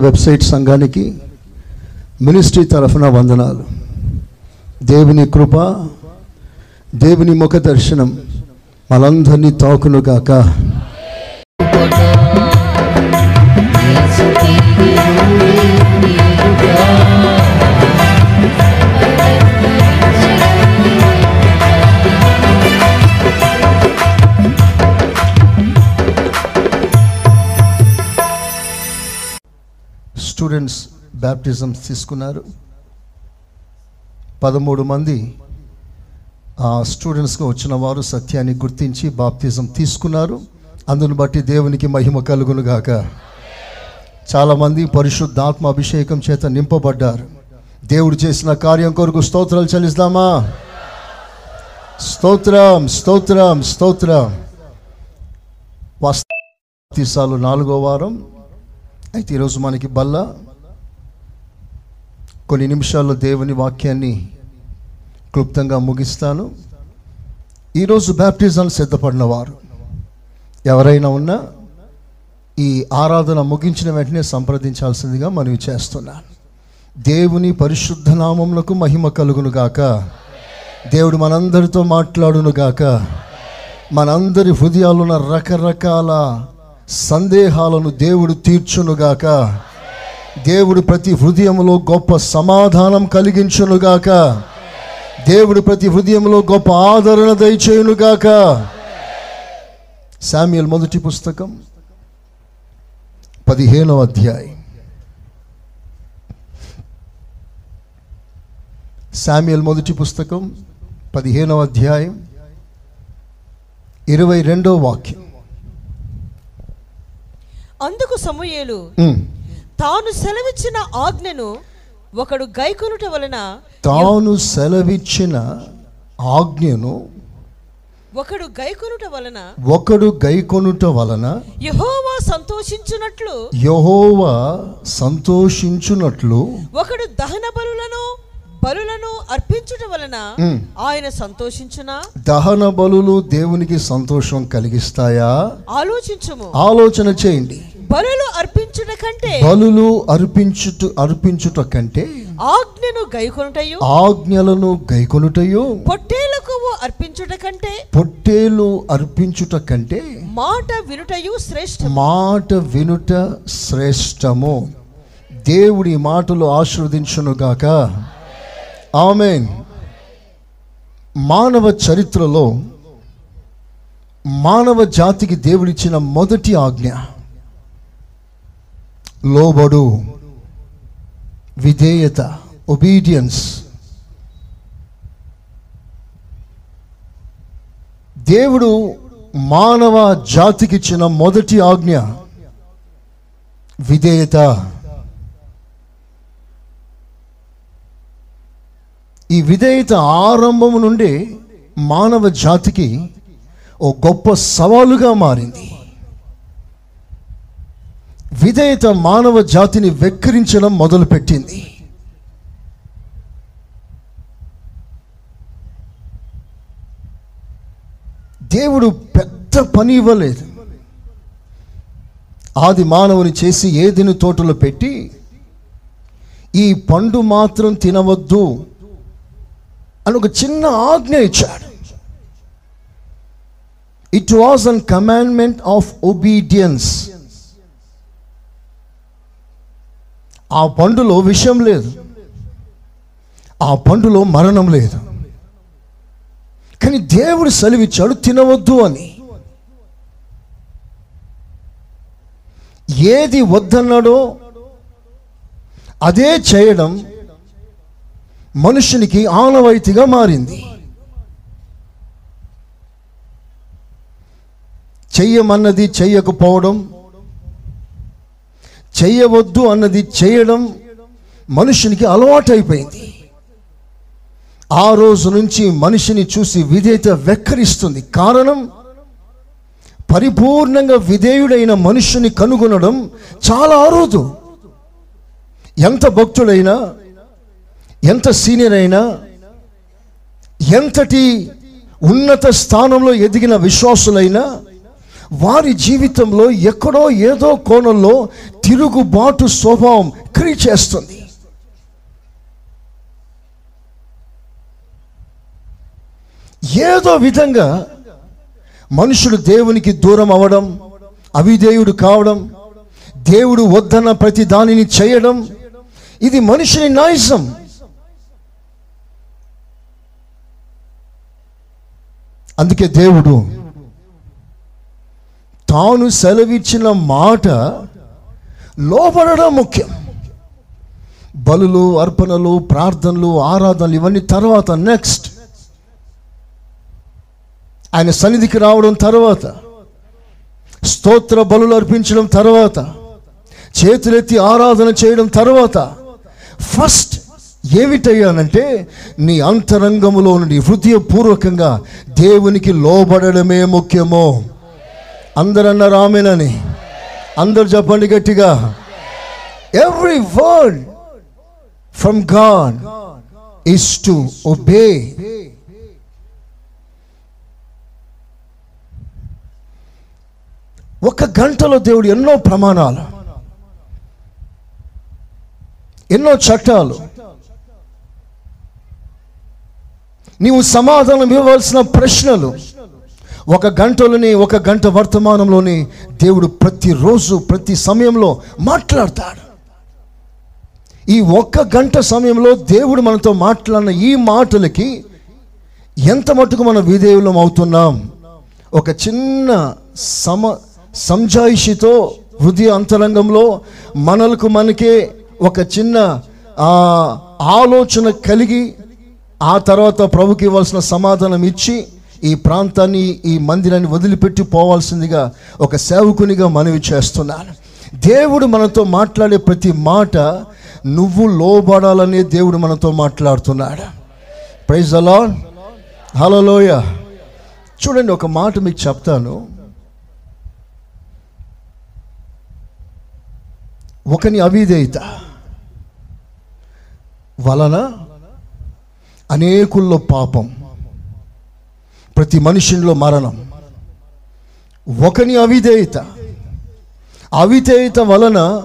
Website సంఘానికి ministry తరఫున వందనాలు. దేవుని కృప దేవుని ముఖ దర్శనం మనందరినీ తాకును గాక. స్టూడెంట్స్ బ్యాప్టిజం తీసుకున్నారు. పదమూడు మంది ఆ స్టూడెంట్స్గా వచ్చిన వారు సత్యాన్ని గుర్తించి బాప్తిజం తీసుకున్నారు. అందును బట్టి దేవునికి మహిమ కలుగును గాక. చాలామంది పరిశుద్ధాత్మ అభిషేకం చేత నింపబడ్డారు. దేవుడు చేసిన కార్యం కొరకు స్తోత్రాలు చెల్లిస్తామా? స్తోత్రం స్తోత్రం స్తోత్రం. వాస్తీసాలు నాలుగో వారం. అయితే ఈరోజు మనకి బల్ల కొన్ని నిమిషాల్లో దేవుని వాక్యాన్ని క్లుప్తంగా ముగిస్తాను. ఈరోజు బ్యాప్టిజాలు సిద్ధపడిన వారు ఎవరైనా ఉన్నా ఈ ఆరాధన ముగించిన వెంటనే సంప్రదించాల్సిందిగా మనవి చేస్తున్నాను. దేవుని పరిశుద్ధ నామములకు మహిమ కలుగును గాక. దేవుడు మనందరితో మాట్లాడును గాక. మనందరి హృదయాలున్న రకరకాల సందేహాలను దేవుడు తీర్చునుగాక. దేవుడు ప్రతి హృదయంలో గొప్ప సమాధానం కలిగించునుగాక. దేవుడు ప్రతి హృదయంలో గొప్ప ఆదరణ దయచేయునుగాక. శామ్యుల్ మొదటి పుస్తకం పదిహేనవ అధ్యాయం. శామ్యుల్ మొదటి పుస్తకం పదిహేనవ అధ్యాయం ఇరవై రెండో వాక్యం. అందుకు సమూయేలు. తాను సెలవిచ్చిన ఆజ్ఞను ఒకడు గైకొనుట వలన తాను సెలవిచ్చిన ఆజ్ఞను ఒకడు గైకొనుట వలన ఒకడు గైకొనుట వలన యెహోవా సంతోషించునట్లు యహోవా సంతోషించునట్లు ఒకడు దహన బలులను బలులను అర్పించుట వలన. ఆయన సంతోషించునా దహన బలులు దేవునికి సంతోషం కలిగిస్తాయా ఆలోచించుము ఆలోచన చేయండి బలులు అర్పించుట కంటే బలులు అర్పించుట అర్పించుట కంటే ఆజ్ఞను గైకొనుటయు? ఆజ్ఞలను గైకొనుటయు? పొట్టేల కొవ్వు అర్పించుట కంటే? పొట్టేలు అర్పించుట కంటే మాట వినుటయు శ్రేష్ఠ మాట వినుట శ్రేష్టము. దేవుడి మాటలు ఆశీర్వదించునుగాక ఆమెన్. మానవ చరిత్రలో మానవ జాతికి దేవుడిచ్చిన మొదటి ఆజ్ఞ. లోబడు విధేయత ఒబీడియన్స్ దేవుడు మానవ జాతికి ఇచ్చిన మొదటి ఆజ్ఞ విధేయత. ఈ విధేయత ఆరంభం నుండి మానవ జాతికి ఓ గొప్ప సవాలుగా మారింది. విధేయత మానవ జాతిని వెక్కిరించడం మొదలుపెట్టింది. దేవుడు పెద్ద పని ఇవ్వలేదు. ఆది మానవుని చేసి ఏదిని తోటలో పెట్టి ఈ పండు మాత్రం తినవద్దు అని ఒక చిన్న ఆజ్ఞ ఇచ్చాడు. It was an commandment of obedience ఆ పండులో విషయం లేదు. ఆ పండులో మరణం లేదు. కానీ దేవుడు సెలవిచ్చాడు తినవద్దు అని. ఏది వద్దన్నాడో అదే చేయడం మనుషునికి ఆనవాయితీగా మారింది. చెయ్యమన్నది చెయ్యకపోవడం చేయవద్దు అన్నది చేయడం మనుషునికి అలవాటైపోయింది. ఆ రోజు నుంచి మనిషిని చూసి విధేయత వెక్కరిస్తుంది. కారణం పరిపూర్ణంగా విధేయుడైన మనుషుని కనుగొనడం చాలా అరుదు ఎంత భక్తుడైనా ఎంత సీనియర్ అయినా ఎంతటి ఉన్నత స్థానంలో ఎదిగిన విశ్వాసులైనా వారి జీవితంలో ఎక్కడో ఏదో కోణంలో తిరుగుబాటు స్వభావం క్రీ చేస్తుంది. ఏదో విధంగా మనుషుడు దేవునికి దూరం అవడం అవిధేయుడు కావడం దేవుడు వద్దన్న ప్రతి దానిని చేయడం ఇది మనుషుని నాయసం. అందుకే దేవుడు తాను సెలవిచ్చిన మాట లోపడడం ముఖ్యం. బలులు అర్పణలు ప్రార్థనలు ఆరాధనలు ఇవన్నీ తర్వాత నెక్స్ట్ ఆయన సన్నిధికి రావడం తర్వాత స్తోత్ర బలులు అర్పించడం తర్వాత చేతులెత్తి ఆరాధన చేయడం తర్వాత ఫస్ట్ ఏమిటయ్యానంటే నీ అంతరంగములో నుండి హృదయపూర్వకంగా దేవునికి లోబడడమే ముఖ్యమో. అందరన్నారు ఆమెనని అందరు చెప్పండి గట్టిగా. Every word from God is to obey ఒక గంటలో దేవుడు ఎన్నో ప్రమాణాలు ఎన్నో చట్టాలు. నీవు సమాధానం ఇవ్వవలసిన ప్రశ్నలు ఒక గంటలోని ఒక గంట వర్తమానంలోని దేవుడు ప్రతిరోజు ప్రతి సమయంలో మాట్లాడతాడు. ఈ ఒక్క గంట సమయంలో దేవుడు మనతో మాట్లాడిన ఈ మాటలకి ఎంత మటుకు మనం విధేయులం అవుతున్నాం? ఒక చిన్న సమ సంజాయిషితో హృదయ అంతరంగంలో మనలకు మనకే ఒక చిన్న ఆలోచన కలిగి ఆ తర్వాత ప్రభుకి ఇవ్వాల్సిన సమాధానం ఇచ్చి ఈ ప్రాంతాన్ని ఈ మందిరాన్ని వదిలిపెట్టి పోవాల్సిందిగా ఒక సేవకునిగా మనవి చేస్తున్నాను. దేవుడు మనతో మాట్లాడే ప్రతి మాట నువ్వు లోబడాలనే దేవుడు మనతో మాట్లాడుతున్నాడు. ప్రైజ్ అలా హలోయ చూడండి ఒక మాట మీకు చెప్తాను. ఒకని అవిధేయత వలన అనేకుల్లో పాపం. ప్రతి మనుషుల్లో మరణం. ఒకని అవిధేయత. అవిధేయత వలన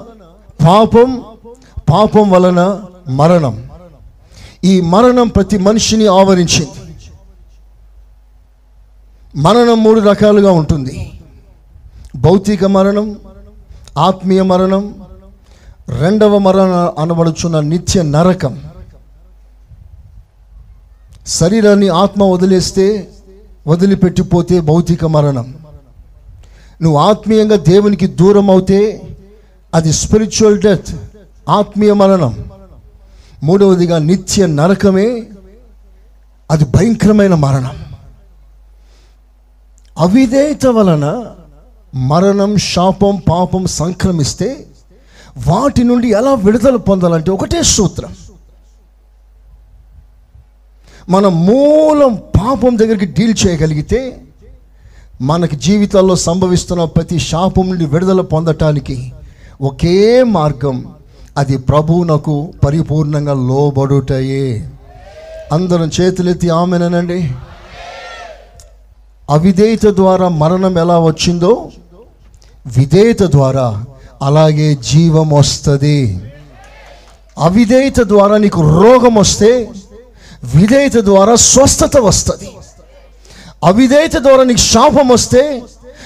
పాపం పాపం వలన మరణం. ఈ మరణం ప్రతి మనిషిని ఆవరించింది. మరణం మూడు రకాలుగా ఉంటుంది. భౌతిక మరణం ఆత్మీయ మరణం రెండవ మరణం అనబడుచున్న నిత్య నరకం. శరీరాన్ని ఆత్మ వదిలేస్తే వదిలిపెట్టిపోతే భౌతిక మరణం. నువ్వు ఆత్మీయంగా దేవునికి దూరం అవుతే అది స్పిరిచువల్ డెత్ ఆత్మీయ మరణం. మూడవదిగా నిత్య నరకమే అది భయంకరమైన మరణం. అవిధేయత వలన మరణం శాపం పాపం సంక్రమిస్తే వాటి నుండి ఎలా విడుదల పొందాలంటే ఒకటే సూత్రం. మన మూలం పాపం దగ్గరికి డీల్ చేయగలిగితే మనకి జీవితాల్లో సంభవిస్తున్న ప్రతి శాపం నుండి విడుదల పొందటానికి ఒకే మార్గం అది ప్రభువునకు పరిపూర్ణంగా లోబడుటయే. అందరం చేతులెత్తి ఆమెనండి అవిధేయత ద్వారా మరణం ఎలా వచ్చిందో విధేయత ద్వారా అలాగే జీవం వస్తుంది. అవిధేయత ద్వారా నీకు రోగం వస్తే విధేయత ద్వారా స్వస్థత వస్తుంది. అవిధేయత ద్వారా నీకు శాపం వస్తే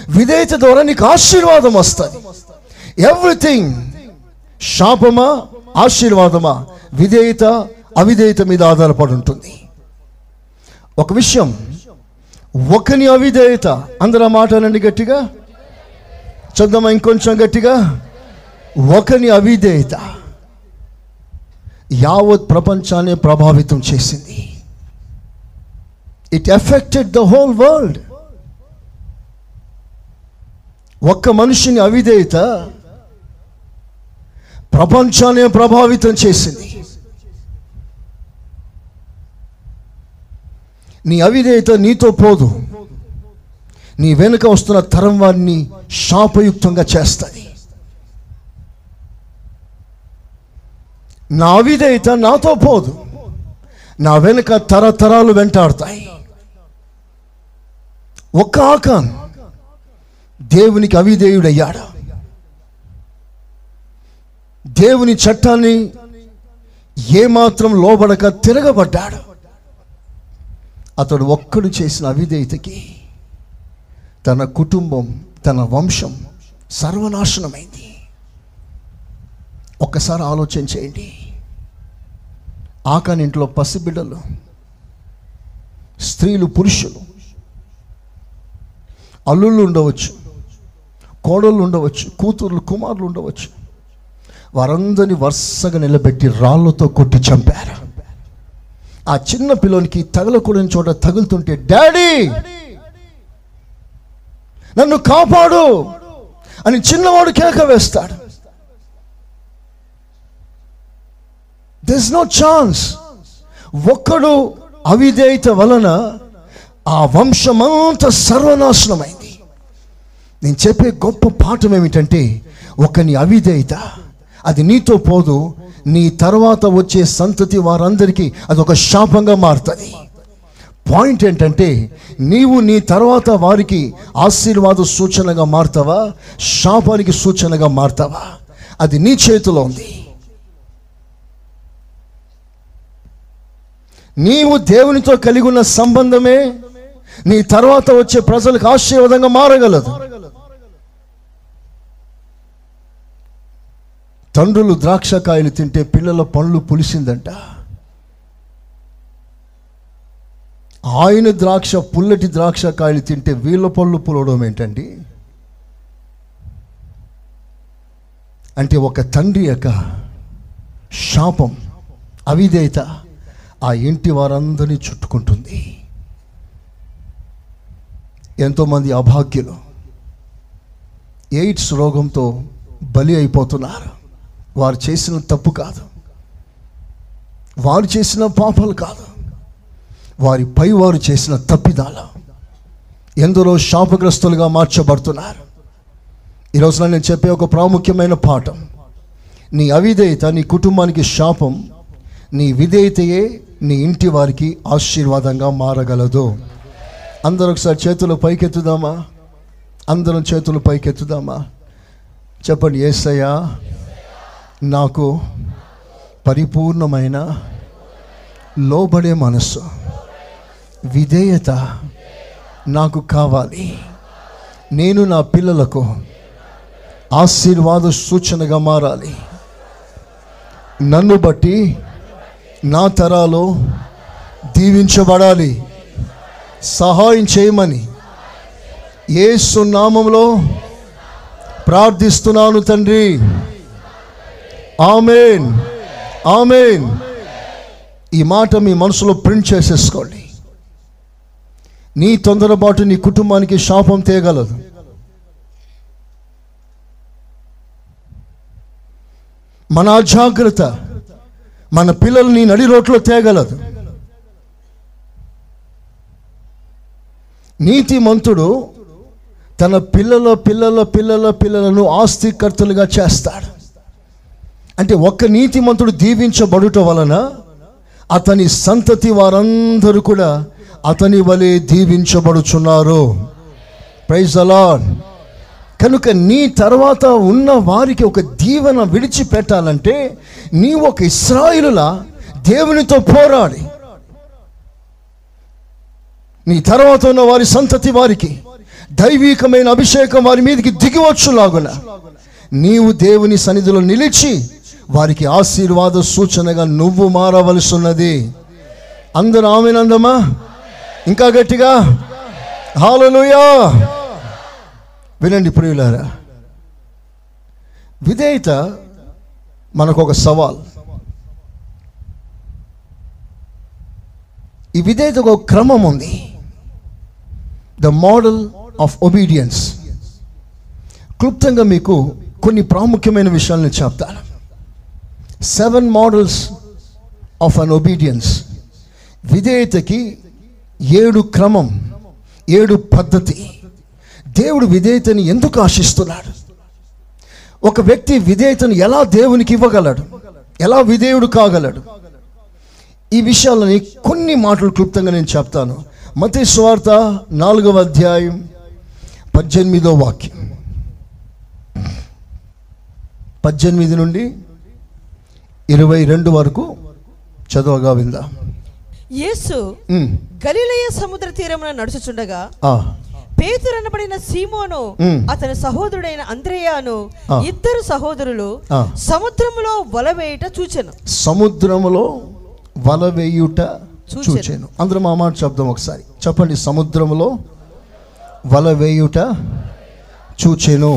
విధేయత ద్వారా నీకు ఆశీర్వాదం వస్తుంది. ఎవ్రీథింగ్ శాపమా ఆశీర్వాదమా విధేయత అవిధేయత మీద ఆధారపడి ఉంటుంది. ఒక విషయం ఒకని అవిధేయత అందరూ ఆ గట్టిగా? చూద్దామా ఇంకొంచెం గట్టిగా? ఒకని అవిధేయత. యావత్ ప్రపంచాన్ని ప్రభావితం చేసింది. It affected the whole world ఒక్క మనిషిని అవిధేయత ప్రపంచాన్ని ప్రభావితం చేసింది. నీ అవిధేయత నీతో పోదు. నీ వెనుక వస్తున్న తరం వారిని శాపయుక్తంగా చేస్తాయి. నా అవిధేయత నాతో పోదు. నా వెనుక తరతరాలు వెంటాడతాయి. ఒక్క ఆకాన్ దేవునికి అవిధేయుడయ్యాడు? దేవుని చట్టాన్ని ఏమాత్రం లోబడక తిరగబడ్డాడు. అతడు ఒక్కడు చేసిన అవిధేయతకి తన కుటుంబం తన వంశం సర్వనాశనమైంది. ఒక్కసారి ఆలోచన చేయండి. ఆకాని ఇంట్లో పసిబిడ్డలు స్త్రీలు పురుషులు అల్లుళ్ళు ఉండవచ్చు కోడళ్ళు ఉండవచ్చు కూతుర్లు కుమారులు ఉండవచ్చు. వారందరిని వరుసగా నిలబెట్టి రాళ్ళతో కొట్టి చంపారు. ఆ చిన్న పిల్లోనికి తగలకూడని చోట తగులుతుంటే డాడీ! నన్ను కాపాడు! అని చిన్నవాడు కేక వేస్తాడు. దిస్ నో ఛాన్స్ ఒక్కడు అవిధేయత వలన ఆ వంశమంతా సర్వనాశనమైంది. నేను చెప్పే గొప్ప పాఠం ఏమిటంటే ఒకని అవిధేయత అది నీతో పోదు నీ తర్వాత వచ్చే సంతతి వారందరికీ అది ఒక శాపంగా మారుతుంది. పాయింట్ ఏంటంటే నీవు నీ తర్వాత వారికి ఆశీర్వాద సూచనగా మారుతావా శాపానికి సూచనగా మారుతావా? అది నీ చేతిలో ఉంది. నీవు దేవునితో కలిగి ఉన్న సంబంధమే నీ తర్వాత వచ్చే ప్రజలకు ఆశీర్వాదంగా మారగలదు. తండ్రులు ద్రాక్షకాయలు తింటే పిల్లల పండ్లు పులిసిందంట. ఆయన ద్రాక్ష పుల్లటి ద్రాక్ష కాయలు తింటే వీళ్ళ పళ్ళు పులవడం ఏంటండి? అంటే ఒక తండ్రి యొక్క శాపం అవిధేయత. ఆ ఇంటి వారందరినీ చుట్టుకుంటుంది. ఎంతోమంది అభాగ్యులు ఎయిడ్స్ రోగంతో బలి అయిపోతున్నారు. వారు చేసిన తప్పు కాదు. వారు చేసిన పాపాలు కాదు. వారి పై వారు చేసిన తప్పిదాల ఎందరో శాపగ్రస్తులుగా మార్చబడుతున్నారు. ఈరోజు నేను చెప్పే ఒక ప్రాముఖ్యమైన పాఠం. నీ అవిధేయత నీ కుటుంబానికి శాపం నీ విధేయతయే నీ ఇంటి వారికి ఆశీర్వాదంగా మారగలదు. అందరూ ఒకసారి చేతులు పైకెత్తుదామా? అందరం చేతులు పైకెత్తుదామా? చెప్పండి ఏసయ్యా నాకు పరిపూర్ణమైన లోబడే మనస్సు విధేయత నాకు కావాలి. నేను నా పిల్లలకు ఆశీర్వాద సూచనగా మారాలి. నన్ను బట్టి నా తరాలు దీవించబడాలి. సహాయం చేయమని ఏ నామంలో ప్రార్థిస్తున్నాను తండ్రి. ఆమెన్. ఆమెన్. ఈ మాట మీ మనసులో ప్రింట్ చేసేసుకోండి. నీ తొందరపాటు నీ కుటుంబానికి శాపం తేగలదు. మన అజాగ్రత్త మన పిల్లల్ని నడి రోట్లో తేగలదు. నీతిమంతుడు తన పిల్లల పిల్లల పిల్లల పిల్లలను ఆస్తికర్తలుగా చేస్తాడు. అంటే ఒక్క నీతిమంతుడు దీవించబడుట వలన అతని సంతతి వారందరూ కూడా అతని వలె దీవించబడుచున్నారు. ప్రైజ్ అలాడ్ కనుక నీ తర్వాత ఉన్న వారికి ఒక దీవెన విడిచిపెట్టాలంటే నీ ఒక ఇస్రాయిలులా దేవునితో పోరాడి. నీ తర్వాత ఉన్న వారి సంతతి వారికి దైవీకమైన అభిషేకం వారి మీదకి దిగివచ్చులాగున నీవు దేవుని సన్నిధిలో నిలిచి వారికి ఆశీర్వాద సూచనగా నువ్వు మారవలసి ఉన్నది అందరూ ఆమెనందమా ఇంకా గట్టిగా? హాలలుయా వినండి ప్రియులారా. విధేయత మనకు ఒక సవాల్. ఈ విధేయతకు ఒక క్రమం ఉంది. ద మోడల్ ఆఫ్ ఒబీడియన్స్ క్లుప్తంగా మీకు కొన్ని ప్రాముఖ్యమైన విషయాలను చెప్తాను. Seven models of an obedience విధేయతకి ఏడు క్రమం ఏడు పద్ధతి. దేవుడు విధేయతని ఎందుకు ఆశిస్తున్నాడు? ఒక వ్యక్తి విధేయతను ఎలా దేవునికి ఇవ్వగలడు? ఎలా విధేయుడు కాగలడు? ఈ విషయాలని కొన్ని మాటలు క్లుప్తంగా నేను చెప్తాను. మతి స్వార్థ నాలుగవ అధ్యాయం పద్దెనిమిదో వాక్యం. పద్దెనిమిది నుండి ఇరవై రెండు వరకు చదవగా విందా. యేసు గలిలయ సముద్ర తీరమున నడుచుచుండగా పేతురు అనబడిన సీమోను. అతని సహోదరుడైన అంద్రేయాను. ఇద్దరు సహోదరులు. సముద్రములో వల వేయుట చూచెను సముద్రములో వల వేయుట చూచెను. చూచాను అందరం ఆ మాట చెప్దాం ఒకసారి చెప్పండి సముద్రములో వల వేయుట చూచెను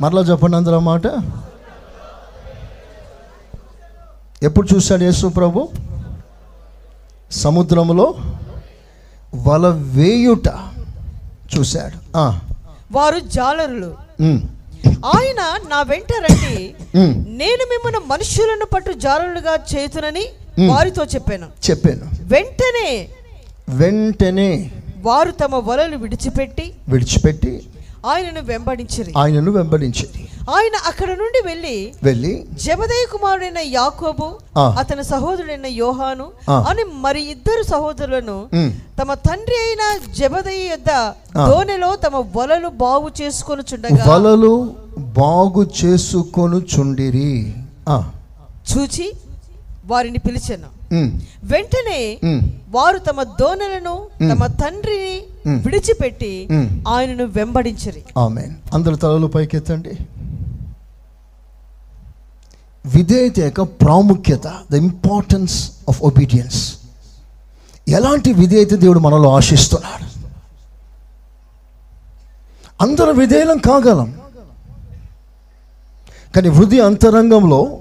మరలా చెప్పండి అందరం ఆ మాట ఎప్పుడు చూశాడు యేసు ప్రభు సముద్రములో వల వేయుట చూశాడు. వారు జాలరులు. ఆయన నా వెంట రండి. నేను మిమ్మల్ని మనుష్యులను పట్టు జాలరులుగా చేతునని. వారితో చెప్పాను. చెప్పాను. వెంటనే వెంటనే వారు తమ వలలు విడిచిపెట్టి విడిచిపెట్టి ఆయనను వెంబడించిరి ఆయనను వెంబడించింది ఆయన అక్కడ నుండి వెళ్ళి వెళ్ళి జబదయ్య కుమారుడైన యాకోబు. అతని సహోదరుడైన యోహాను. అని మరి ఇద్దరు సహోదరులను తమ తండ్రి అయిన జబదయ్య యొద్ద. దోనెలో తమ వలలు బాగు చేసుకొని చుండగా వలలు బాగు చేసుకొని చుండిరి చూచి వారిని పిలిచాను వెంటనే వారు తమ దోనెలను. తమ తండ్రిని. విడిచిపెట్టి. ఆయనను వెంబడించిరి. ఆమెన్. అందరి తలలు పైకెత్తండి. విధేయత యొక్క ప్రాముఖ్యత ద ఇంపార్టెన్స్ ఆఫ్ ఒబీడియన్స్ ఎలాంటి విధేయత దేవుడు మనలో ఆశిస్తున్నాడు? అందరూ విధేయులం కాగలం. కానీ హృదయ అంతరంగంలో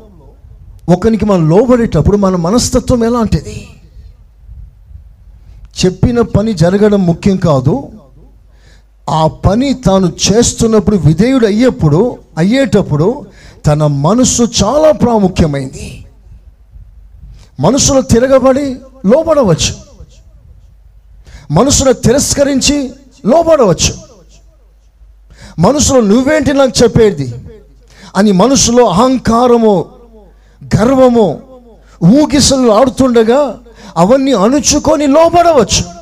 ఒకరికి మనం లోబడేటప్పుడు మన మనస్తత్వం ఎలాంటిది? చెప్పిన పని జరగడం ముఖ్యం కాదు. ఆ పని తాను చేస్తున్నప్పుడు విధేయుడు అయ్యేప్పుడు అయ్యేటప్పుడు తన మనసు చాలా ప్రాముఖ్యమైంది. మనసులో తిరగబడి లోబడవచ్చు. మనసును తిరస్కరించి లోబడవచ్చు. మనసులో నువ్వేంటి నాకు చెప్పేది? అని మనసులో అహంకారము గర్వము ఊగిసలు ఆడుతుండగా అవన్నీ అణుచుకొని లోబడవచ్చు.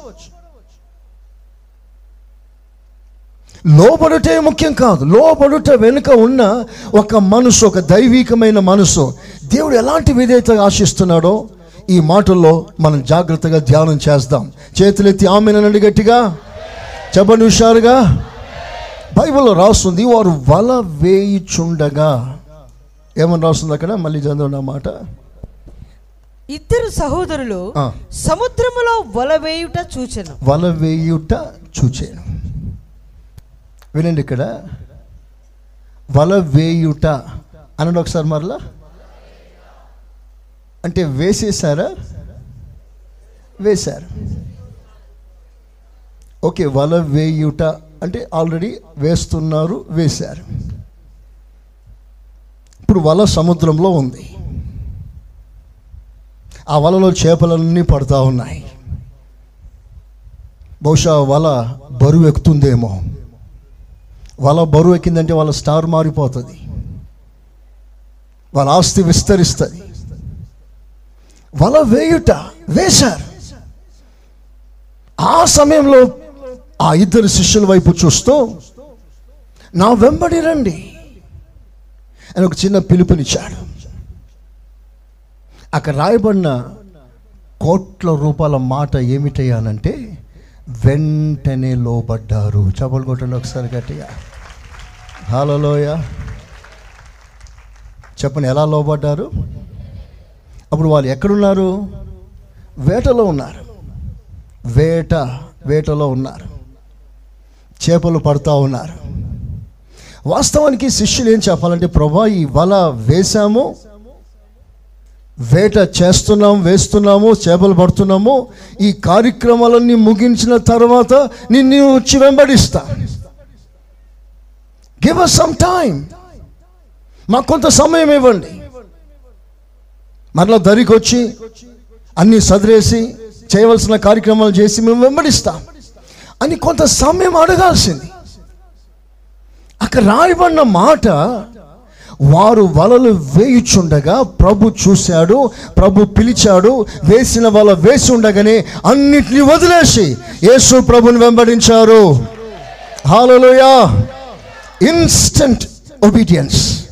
లోబడుటే ముఖ్యం కాదు. లోబడుట వెనుక ఉన్న ఒక మనసు ఒక దైవికమైన మనసు. దేవుడు ఎలాంటి విధేయత ఆశిస్తున్నాడో ఈ మాటల్లో మనం జాగ్రత్తగా ధ్యానం చేస్తాం చేతులెత్తి ఆమెనండి గట్టిగా. చెప్పండి హుషారుగా. బైబిల్లో రాస్తుంది వారు వల వేయిచుండగా. ఏమని రాస్తుంది అక్కడ? మళ్ళీ చదవండి ఆ మాట. ఇద్దరు సహోదరులు. సముద్రములో వల వేయుట చూచెను. వల వేయుట చూచాను. వినండి ఇక్కడ. వల వేయుట అనండి ఒకసారి మరలా. అంటే వేసేసారా వేశారు. ఓకే వల వేయుట. అంటే ఆల్రెడీ వేస్తున్నారు వేశారు. ఇప్పుడు వల సముద్రంలో ఉంది. ఆ వలలో చేపలన్నీ పడతా ఉన్నాయి. బహుశా వల బరువు ఎక్కుతుందేమో. వల బరువు ఎక్కిందంటే వాళ్ళ స్టార్ మారిపోతుంది. వాళ్ళ ఆస్తి విస్తరిస్తుంది. వల వేయుట వేశారు. ఆ సమయంలో ఆ ఇద్దరు శిష్యుల వైపు చూస్తూ నా వెంబడి రండి. అని ఒక చిన్న పిలుపునిచ్చాడు. అక్కడ రాయబడిన కోట్ల రూపాయల మాట ఏమిటయ్యానంటే వెంటనే లోబడ్డారు. చేపలు కొట్టండి ఒకసారి గట్టిగా. హాలలోయ చెప్పండి ఎలా లోబడ్డారు? అప్పుడు వాళ్ళు ఎక్కడున్నారు? వేటలో ఉన్నారు. వేట వేటలో ఉన్నారు. చేపలు పడుతూ ఉన్నారు. వాస్తవానికి శిష్యులు ఏం చెప్పాలంటే ప్రభా ఈ వల వేశాము వేట చేస్తున్నాం వేస్తున్నాము చేపలు పడుతున్నాము ఈ కార్యక్రమాలన్నీ ముగించిన తర్వాత నిన్ను వచ్చి వెంబడిస్తా. గివ్ అస్ సమ్ టైం మాకు కొంత సమయం ఇవ్వండి. మరలా దరికి వచ్చి సదిరేసి చేయవలసిన కార్యక్రమాలు చేసి మేము వెంబడిస్తాం. అని కొంత సమయం అడగాల్సింది. అక్కడ రాయబడిన మాట వారు వలలు వేయుచుండగా ప్రభు చూశాడు ప్రభు పిలిచాడు వేసిన వల వేసి ఉండగానే అన్నిటిని వదిలేసి యేసు ప్రభుని వెంబడించారు. హాలలోయా ఇన్స్టంట్ ఒబీడియన్స్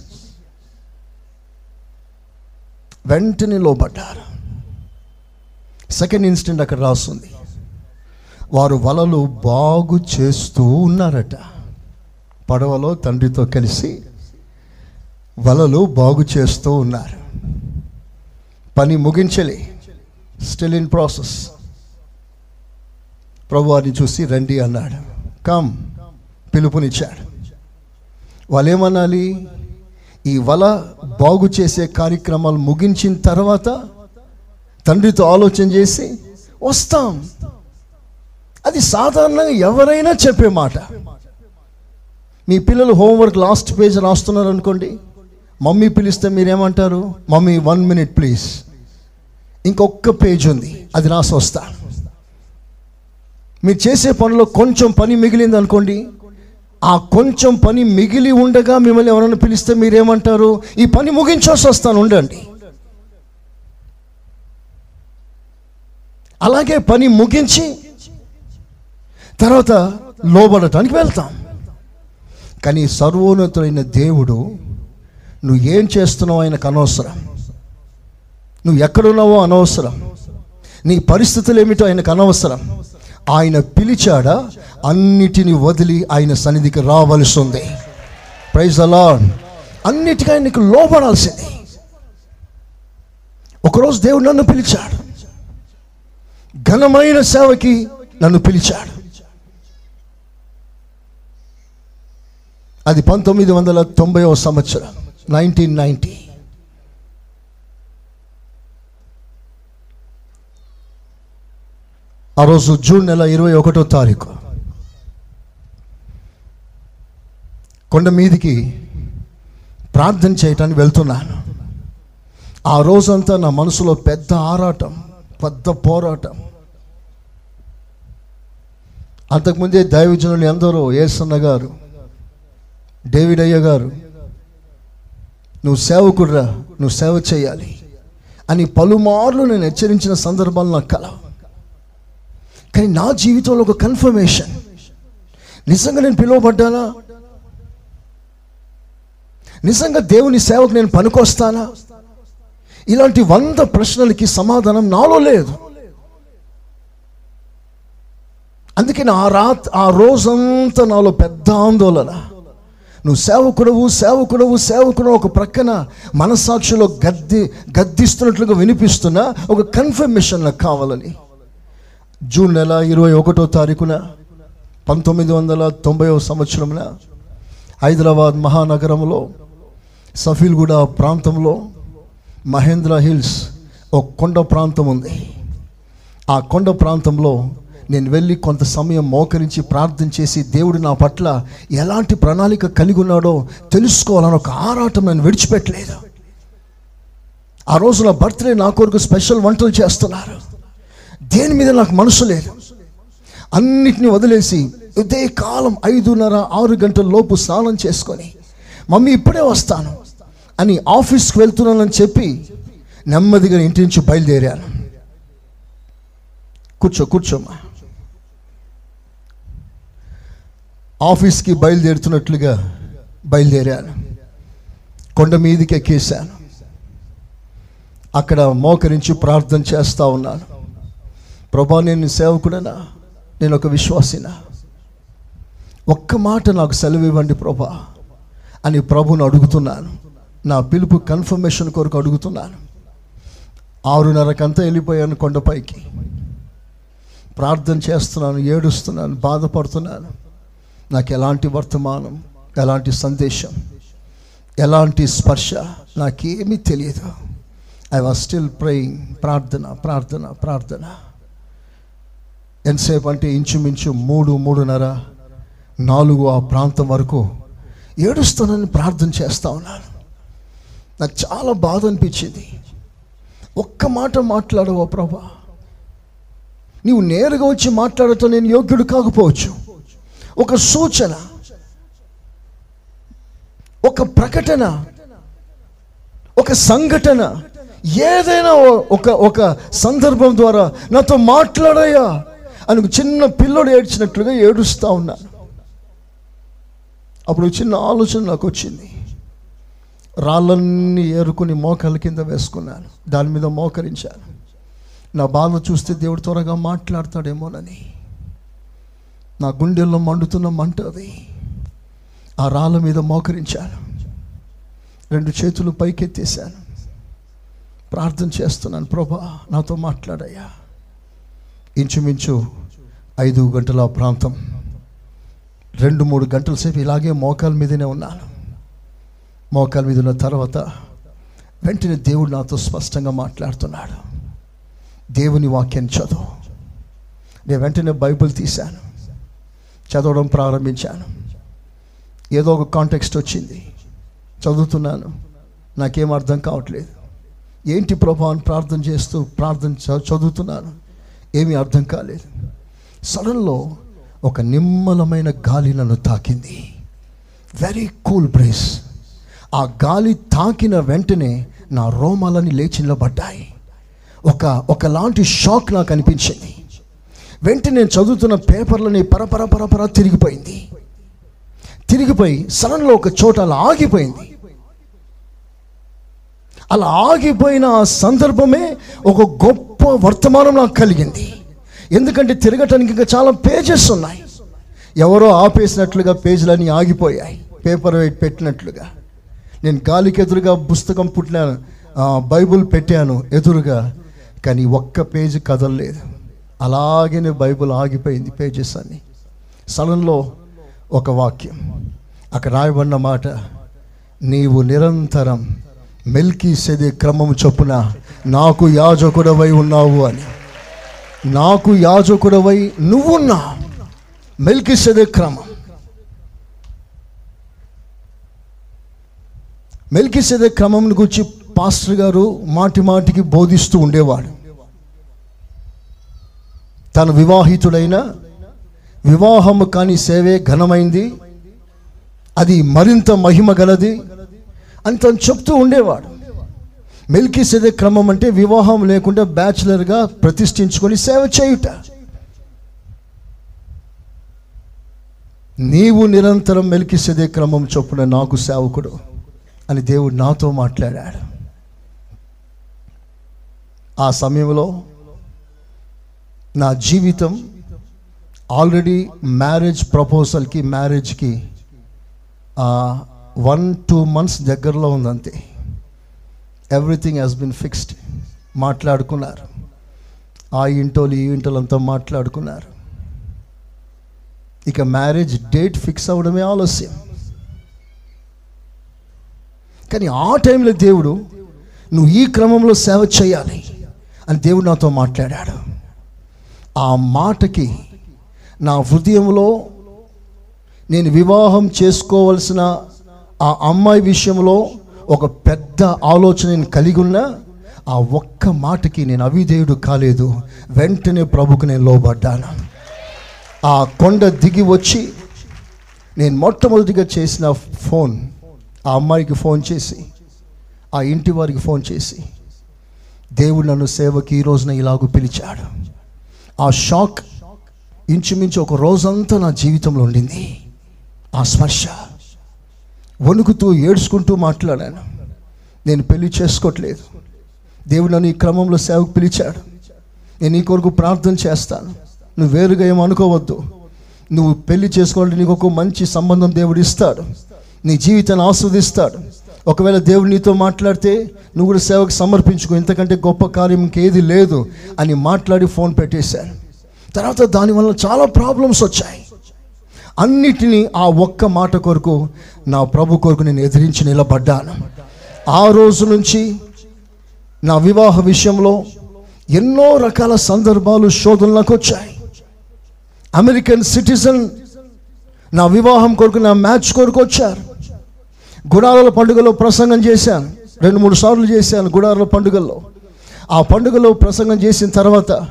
వెంటనే లోబడ్డారు. సెకండ్ ఇన్స్టెంట్ అక్కడ రాస్తుంది. వారు వలలు బాగు చేస్తూ ఉన్నారట. పడవలో తండ్రితో కలిసి వలలు బాగు చేస్తూ ఉన్నారు. పని ముగించలే. స్టిల్ ఇన్ ప్రాసెస్ ప్రభు వారిని చూసి రండి అన్నాడు. కమ్ పిలుపునిచ్చాడు. వాళ్ళేమనాలి? ఈ వల బాగు చేసే కార్యక్రమాలు ముగించిన తర్వాత తండ్రితో ఆలోచన చేసి వస్తాం. అది సాధారణంగా ఎవరైనా చెప్పే మాట. మీ పిల్లలు హోంవర్క్ లాస్ట్ పేజ్ రాస్తున్నారు అనుకోండి మమ్మీ పిలిస్తే మీరేమంటారు? మమ్మీ వన్ మినిట్ ప్లీజ్ ఇంకొక పేజ్ ఉంది అది రాసి వస్తా. మీరు చేసే పనిలో కొంచెం పని మిగిలింది అనుకోండి ఆ కొంచెం పని మిగిలి ఉండగా మిమ్మల్ని ఎవరైనా పిలిస్తే మీరేమంటారు? ఈ పని ముగించోసి వస్తాను ఉండండి. అలాగే పని ముగించి తర్వాత లోబడటానికి వెళ్తాం. కానీ సర్వోన్నతుడైన దేవుడు నువ్వు ఏం చేస్తున్నావు ఆయనకు అనవసరం. నువ్వు ఎక్కడున్నావో అనవసరం. నీ పరిస్థితులు ఏమిటో ఆయనకు అనవసరం. ఆయన పిలిచాడా అన్నిటిని వదిలి ఆయన సన్నిధికి రావలసి ఉంది ప్రైజ్ అలా అన్నిటికీ ఆయనకు లోపడాల్సింది ఒకరోజు దేవుడు నన్ను పిలిచాడు. ఘనమైన సేవకి నన్ను పిలిచాడు. అది పంతొమ్మిది వందల తొంభైవ సంవత్సరం నైన్టీన్ నైంటీ ఆ రోజు జూన్ నెల ఇరవై ఒకటో తారీఖు. కొండ మీదికి ప్రార్థన చేయటానికి వెళ్తున్నాను. ఆ రోజంతా నా మనసులో పెద్ద ఆరాటం పెద్ద పోరాటం. అంతకుముందే దైవజనులు ఎందరో ఏసన్న గారు డేవిడ్ అయ్య గారు నువ్వు సేవకుడురా నువ్వు సేవ చేయాలి అని పలుమార్లు నేను హెచ్చరించిన సందర్భాలు నాకు కల కానీ నా జీవితంలో ఒక కన్ఫర్మేషన్ నిజంగా నేను పిలువబడ్డానా? నిజంగా దేవుని సేవకు నేను పనికొస్తానా? ఇలాంటి వంద ప్రశ్నలకి సమాధానం నాలో లేదు. అందుకే నా రాత్ ఆ రోజంతా నాలో పెద్ద ఆందోళన. నువ్వు సేవకుడవు సేవకుడవు సేవకుడు ఒక ప్రక్కన మనసాక్షిలో గద్ది గద్దిస్తున్నట్లుగా వినిపిస్తున్న ఒక కన్ఫర్మేషన్ నాకు కావాలని. జూన్ నెల ఇరవై ఒకటో తారీఖున పంతొమ్మిది వందల తొంభైవ సంవత్సరంన హైదరాబాద్ మహానగరంలో సఫీల్గూడ ప్రాంతంలో మహేంద్ర హిల్స్ ఒక కొండ ప్రాంతం ఉంది. ఆ కొండ ప్రాంతంలో నేను వెళ్ళి కొంత సమయం మోకరించి ప్రార్థన చేసి దేవుడు నా పట్ల ఎలాంటి ప్రణాళిక కలిగి ఉన్నాడో తెలుసుకోవాలని ఒక ఆరాటం నేను విడిచిపెట్టలేదు. ఆ రోజు నా బర్త్డే నా కొరకు స్పెషల్ వంటలు చేస్తున్నారు. దేని మీద నాకు మనసు లేదు. అన్నిటిని వదిలేసి ఇదే కాలం ఐదున్నర ఆరు గంటల లోపు స్నానం చేసుకొని మమ్మీ ఇప్పుడే వస్తాను అని ఆఫీస్కి వెళ్తున్నానని చెప్పి నెమ్మదిగా ఇంటి నుంచి బయలుదేరాను. కూర్చో కూర్చోమ్మా. ఆఫీస్కి బయలుదేరుతున్నట్లుగా బయలుదేరాను. కొండ మీదకి ఎక్కేశాను. అక్కడ మోకరించి ప్రార్థన చేస్తూ ఉన్నాను. ప్రభా నేను సేవకుడనా? నేను ఒక విశ్వాసినా. ఒక్క మాట నాకు సెలవు ఇవ్వండి ప్రభా అని ప్రభుని అడుగుతున్నాను. నా పిలుపు కన్ఫర్మేషన్ కొరకు అడుగుతున్నాను. ఆరున్నరకంతా వెళ్ళిపోయాను కొండపైకి. ప్రార్థన చేస్తున్నాను ఏడుస్తున్నాను బాధపడుతున్నాను. నాకు ఎలాంటి వర్తమానం ఎలాంటి సందేశం ఎలాంటి స్పర్శ నాకేమీ తెలియదు. ఐ వాజ్ స్టిల్ ప్రేయింగ్ ప్రార్థన ప్రార్థన ప్రార్థన. ఎంతసేపు అంటే ఇంచుమించు మూడు మూడున్నర నాలుగు ఆ ప్రాంతం వరకు ఏడుస్తానని ప్రార్థన చేస్తా ఉన్నాను. నాకు చాలా బాధ అనిపించింది. ఒక్క మాట మాట్లాడవా ప్రభా. నీవు నేరుగా వచ్చి మాట్లాడటం నేను యోగ్యుడు కాకపోవచ్చు. ఒక సూచన ఒక ప్రకటన ఒక సంఘటన ఏదైనా ఒక ఒక సందర్భం ద్వారా నాతో మాట్లాడయ్యా అని ఒక చిన్న పిల్లడు ఏడ్చినట్లుగా ఏడుస్తూ ఉన్నాను అప్పుడు చిన్న ఆలోచన నాకు వచ్చింది. రాళ్ళన్నీ ఏరుకుని మోకాల కింద వేసుకున్నాను. దాని మీద మోకరించాను. నా బాధ చూస్తే దేవుడు త్వరగా మాట్లాడతాడేమోనని. నా గుండెల్లో మండుతున్న మంట అది. ఆ రాళ్ళ మీద మోకరించాను. రెండు చేతులు పైకెత్తేసాను ప్రార్థన చేస్తున్నాను ప్రభా నాతో మాట్లాడయ్యా. ఇంచుమించు ఐదు గంటల ప్రాంతం. రెండు మూడు గంటల సేపు ఇలాగే మోకాల మీదనే ఉన్నాను. మోకాల మీద ఉన్న తర్వాత వెంటనే దేవుడు నాతో స్పష్టంగా మాట్లాడుతున్నాడు. దేవుని వాక్యాన్ని చదువు. నేను వెంటనే బైబిల్ తీశాను. చదవడం ప్రారంభించాను. ఏదో ఒక కాంటెక్స్ట్ వచ్చింది. చదువుతున్నాను. నాకేం అర్థం కావట్లేదు. ఏంటి ప్రభావాన్ని ప్రార్థన చేస్తూ ప్రార్థన చదువుతున్నాను. ఏమీ అర్థం కాలేదు. సడన్లో ఒక నిమ్మలమైన గాలి నన్ను తాకింది. వెరీ కూల్ బ్రేస్ ఆ గాలి తాకిన వెంటనే నా రోమాలని లేచి నిలబడ్డాయి. ఒక ఒకలాంటి షాక్ నాకు అనిపించింది. వెంటనే నేను చదువుతున్న పేపర్లని పరపర పరపర తిరిగిపోయింది. తిరిగిపోయి సడన్లో ఒక చోట అలా ఆగిపోయింది. అలా ఆగిపోయిన ఆ సందర్భమే ఒక గొప్ప వర్తమానం నాకు కలిగింది. ఎందుకంటే తిరగటానికి ఇంకా చాలా పేజెస్ ఉన్నాయి. ఎవరో ఆపేసినట్లుగా పేజీలన్నీ ఆగిపోయాయి. పేపర్ వెయిట్ పెట్టినట్లుగా. నేను గాలికి ఎదురుగా పుస్తకం పుట్టినాను బైబుల్ బైబిల్ పెట్టాను ఎదురుగా. కానీ ఒక్క పేజీ కదలలేదు. అలాగే బైబిల్ ఆగిపోయింది పేజెస్ అని సడన్లో ఒక వాక్యం. అక్కడ రాయబడిన మాట నీవు నిరంతరం మెల్కీ సెది క్రమం చొప్పున నాకు యాజకుడవై ఉన్నావు అని. నాకు యాజకుడవై నువ్వున్నా మెల్కి సెది క్రమం. మెల్కి సెది క్రమం గురించి పాస్టర్ గారు మాటి మాటికి బోధిస్తూ ఉండేవాడు. తను వివాహితుడైన వివాహము కాని సేవే ఘనమైంది. అది మరింత మహిమ గలది. అని తను చెప్తూ ఉండేవాడు. మెల్కి సేదే క్రమం అంటే వివాహం లేకుండా బ్యాచులర్గా ప్రతిష్ఠించుకొని సేవ చేయుట. నీవు నిరంతరం మెలికిసేదే క్రమం చొప్పున నాకు సేవకుడు అని దేవుడు నాతో మాట్లాడాడు. ఆ సమయంలో నా జీవితం ఆల్రెడీ మ్యారేజ్ ప్రపోజల్కి మ్యారేజ్కి వన్ టూ మంత్స్ దగ్గరలో ఉందంతే. ఎవ్రీథింగ్ హ్యాస్ బిన్ ఫిక్స్డ్ మాట్లాడుకున్నారు. ఆ ఇంటోలు ఈ ఇంటోలు అంతా మాట్లాడుకున్నారు. ఇక మ్యారేజ్ డేట్ ఫిక్స్ అవ్వడమే ఆలస్యం. కానీ ఆ టైంలో దేవుడు నువ్వు ఈ క్రమంలో సేవ చేయాలి అని దేవుడు నాతో మాట్లాడాడు. ఆ మాటకి నా హృదయంలో నేను వివాహం చేసుకోవలసిన ఆ అమ్మాయి విషయంలో ఒక పెద్ద ఆలోచన నేను కలిగి ఉన్నా ఆ ఒక్క మాటకి నేను అవిధేయుడు కాలేదు. వెంటనే ప్రభుకు నేను లోబడ్డాను. ఆ కొండ దిగి వచ్చి నేను మొట్టమొదటిగా చేసిన ఫోన్ ఆ అమ్మాయికి ఫోన్ చేసి ఆ ఇంటి వారికి ఫోన్ చేసి దేవుడు నన్ను సేవకి ఈ రోజున ఇలాగూ పిలిచాడు. ఆ షాక్ ఇంచుమించు ఒక రోజంతా నా జీవితంలో ఉండింది. ఆ స్పర్శ. వణుకుతూ ఏడ్చుకుంటూ మాట్లాడాను. నేను పెళ్ళి చేసుకోవట్లేదు. దేవుడు నన్ను ఈ క్రమంలో సేవకు పిలిచాడు. నేను నీ కొరకు ప్రార్థన చేస్తాను. నువ్వు వేరుగా ఏమనుకోవద్దు అనుకోవద్దు. నువ్వు పెళ్ళి చేసుకోవాలంటే నీకు ఒక మంచి సంబంధం దేవుడు ఇస్తాడు. నీ జీవితాన్ని ఆస్వాదిస్తాడు. ఒకవేళ దేవుడు నీతో మాట్లాడితే నువ్వు కూడా సేవకు సమర్పించుకో. ఇంతకంటే గొప్ప కార్యం ఇంకేది లేదు అని మాట్లాడి ఫోన్ పెట్టేశాను తర్వాత దానివల్ల చాలా ప్రాబ్లమ్స్ వచ్చాయి. అన్నిటినీ ఆ ఒక్క మాట కొరకు నా ప్రభు కొరకు నేను ఎదిరించి నిలబడ్డాను. ఆ రోజు నుంచి నా వివాహ విషయంలో ఎన్నో రకాల సందర్భాలు శోధనలకు వచ్చాయి. అమెరికన్ సిటిజన్ నా వివాహం కొరకు నా మ్యాచ్ కొరకు వచ్చారు. గుడారుల పండుగలో ప్రసంగం చేశాను. రెండు మూడు సార్లు చేశాను గుడారుల పండుగల్లో. ఆ పండుగలో ప్రసంగం చేసిన తర్వాత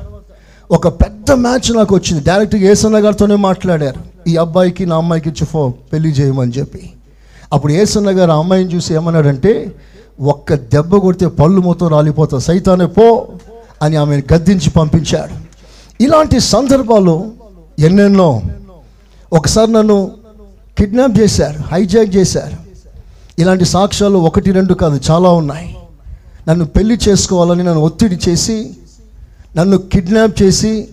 ఒక పెద్ద మ్యాచ్ నాకు వచ్చింది. డైరెక్ట్గా ఏసన్న గారితోనే మాట్లాడారు. ఈ అబ్బాయికి నా అమ్మాయికి ఇచ్చి ఫో పెళ్ళి చేయమని చెప్పి. అప్పుడు ఏసన్న గారు ఆ అమ్మాయిని చూసి ఏమన్నాడంటే ఒక్క దెబ్బ కొడితే పళ్ళు మొత్తం రాలిపోతా సైతానే పో అని ఆమెను గద్దించి పంపించాడు. ఇలాంటి సందర్భాలు ఎన్నెన్నో. ఒకసారి నన్ను కిడ్నాప్ చేశారు హైజాక్ చేశారు. ఇలాంటి సాక్ష్యాలు ఒకటి రెండు కాదు చాలా ఉన్నాయి. నన్ను పెళ్ళి చేసుకోవాలని నన్ను ఒత్తిడి చేసి నన్ను కిడ్నాప్ చేసి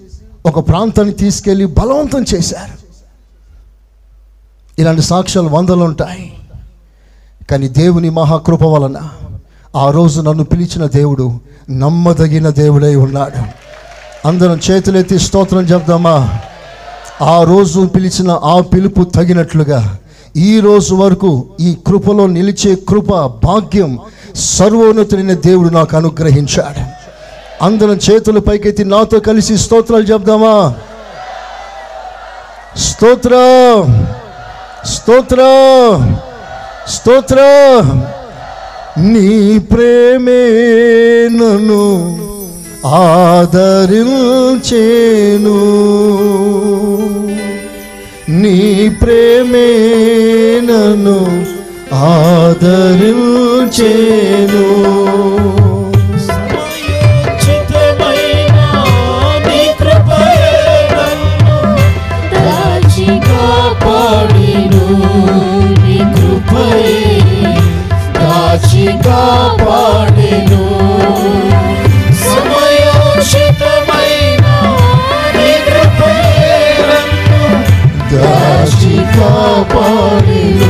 ఒక ప్రాంతాన్ని తీసుకెళ్ళి బలవంతం చేశారు. ఇలాంటి సాక్ష్యాలు వందలు ఉంటాయి. కానీ దేవుని మహాకృప వలన ఆ రోజు నన్ను పిలిచిన దేవుడు నమ్మదగిన దేవుడై ఉన్నాడు. అందరం చేతులెత్తి స్తోత్రం చెప్దామా? ఆ రోజు పిలిచిన ఆ పిలుపు తగినట్లుగా ఈ రోజు వరకు ఈ కృపలో నిలిచే కృప భాగ్యం సర్వోన్నతుడైన దేవుడు నాకు అనుగ్రహించాడు. అందరం చేతుల పైకెత్తి నాతో కలిసి స్తోత్రాలు చెప్దామా? స్తోత్ర స్తోత్ర స్తోత్ర. నీ ప్రేమే నన్ను ఆదరించేను. నీ ప్రేమే నన్ను ఆదరించేను. సమయోచితమైన నీ కాపాడెను.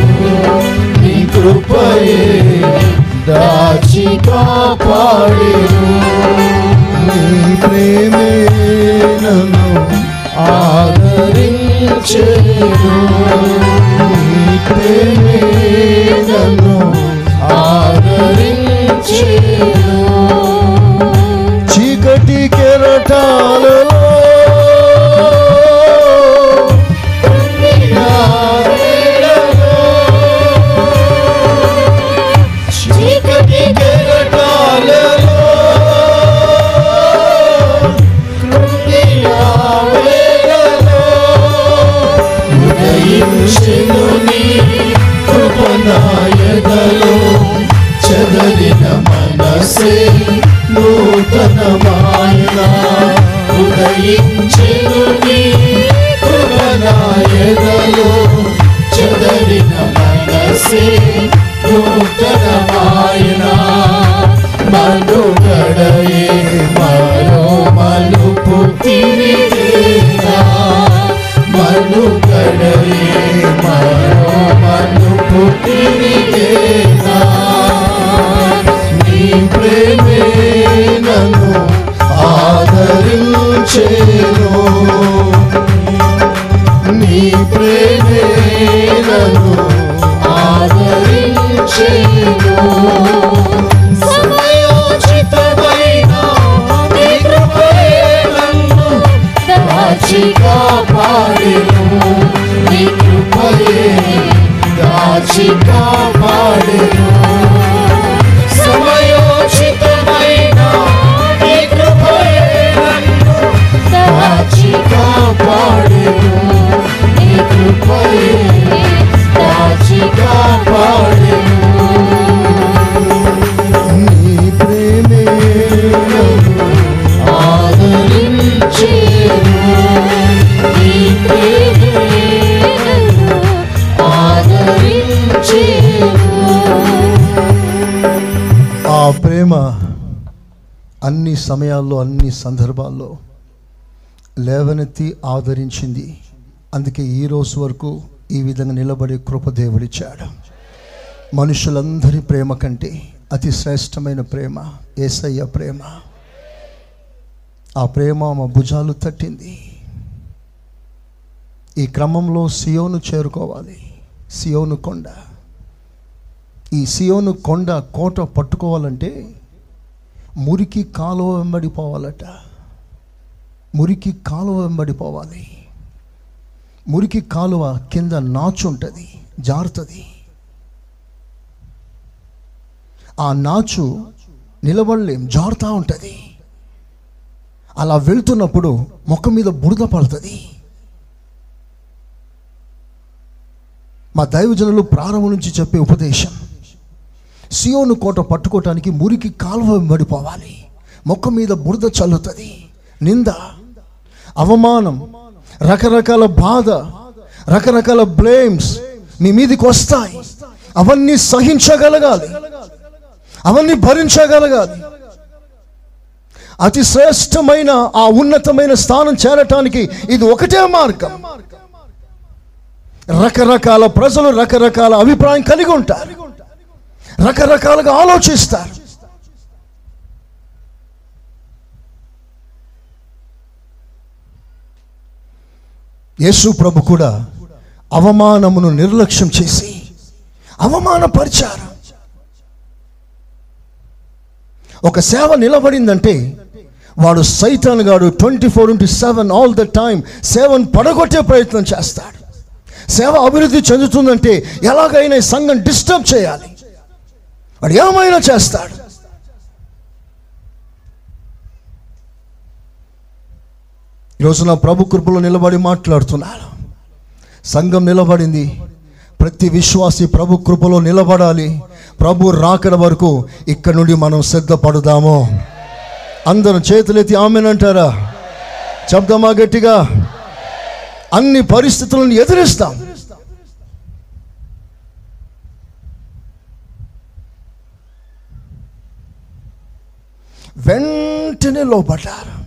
నీ కృపయే దాచి కాపాడెను. నీ ప్రేమే అన్ని సమయాల్లో అన్ని సందర్భాల్లో లేవనెత్తి ఆదరించింది. అందుకే ఈ రోజు వరకు ఈ విధంగా నిలబడే కృప దేవుడిచ్చాడు. మనుషులందరి ప్రేమ కంటే అతి శ్రేష్టమైన ప్రేమ ఏసయ్య ప్రేమ. ఆ ప్రేమ మా భుజాలు తట్టింది. ఈ క్రమంలో సియోను చేరుకోవాలి. సియోను కొండ. ఈ సియోను కొండ కోట పట్టుకోవాలంటే మురికి కాలువ వెంబడిపోవాలట మురికి కాలువ వెంబడిపోవాలి మురికి కాలువ కింద నాచు ఉంటుంది జారుతుంది. ఆ నాచు నిలబడలేం జారుతూ ఉంటుంది. అలా వెళ్తున్నప్పుడు ముఖం మీద బురద పడుతుంది. మా దైవజనులు ప్రారంభం నుంచి చెప్పే ఉపదేశం సియోను కోట పట్టుకోవటానికి మురికి కాలువ మడిపోవాలి మొక్క మీద బురద చల్లుతుంది. నింద అవమానం రకరకాల బాధ రకరకాల బ్లేమ్స్ మీ మీదకి వస్తాయి. అవన్నీ సహించగలగాలి. అవన్నీ భరించగలగాలి. అతి శ్రేష్టమైన ఆ ఉన్నతమైన స్థానం చేరటానికి ఇది ఒకటే మార్గం. రకరకాల ప్రజలు రకరకాల అభిప్రాయం కలిగి ఉంటారు. రకరకాలుగా ఆలోచిస్తారు. యేసు ప్రభు కూడా అవమానమును నిర్లక్ష్యం చేసి అవమానపరిచారు. ఒక సేవ నిలబడిందంటే వాడు సైతాన్ గాడు twenty four into seven all the time సేవను పడగొట్టే ప్రయత్నం చేస్తాడు. సేవ అభివృద్ధి చెందుతుందంటే ఎలాగైనా ఈ సంఘం డిస్టర్బ్ చేయాలి. వాడు ఏమైనా చేస్తాడు. ఈరోజు నా ప్రభు కృపలో నిలబడి మాట్లాడుతున్నాను సంఘం నిలబడింది. ప్రతి విశ్వాసి ప్రభు కృపలో నిలబడాలి. ప్రభు రాకడ వరకు ఇక్కడ నుండి మనం సిద్ధపడదాము. అందరం చేతులెత్తి ఆమెనంటారా చెప్దామా గట్టిగా? అన్ని పరిస్థితులను ఎదిరిస్తాం. వెంటనే లోపడ్డారు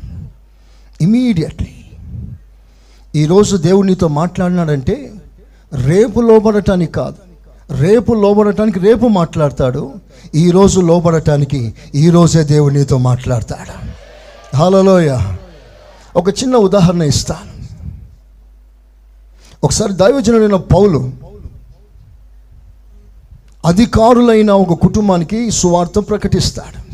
ఇమీడియట్లీ ఈరోజు దేవుడు నీతో మాట్లాడినాడంటే రేపు లోబడటానికి కాదు రేపు లోబడటానికి రేపు మాట్లాడతాడు ఈరోజు లోబడటానికి ఈరోజే దేవుడు నీతో మాట్లాడతాడు. హలోయ ఒక చిన్న ఉదాహరణ ఇస్తాను. ఒకసారి దైవజనుడైన పౌలు అధికారులైన ఒక కుటుంబానికి సువార్త ప్రకటిస్తాడు.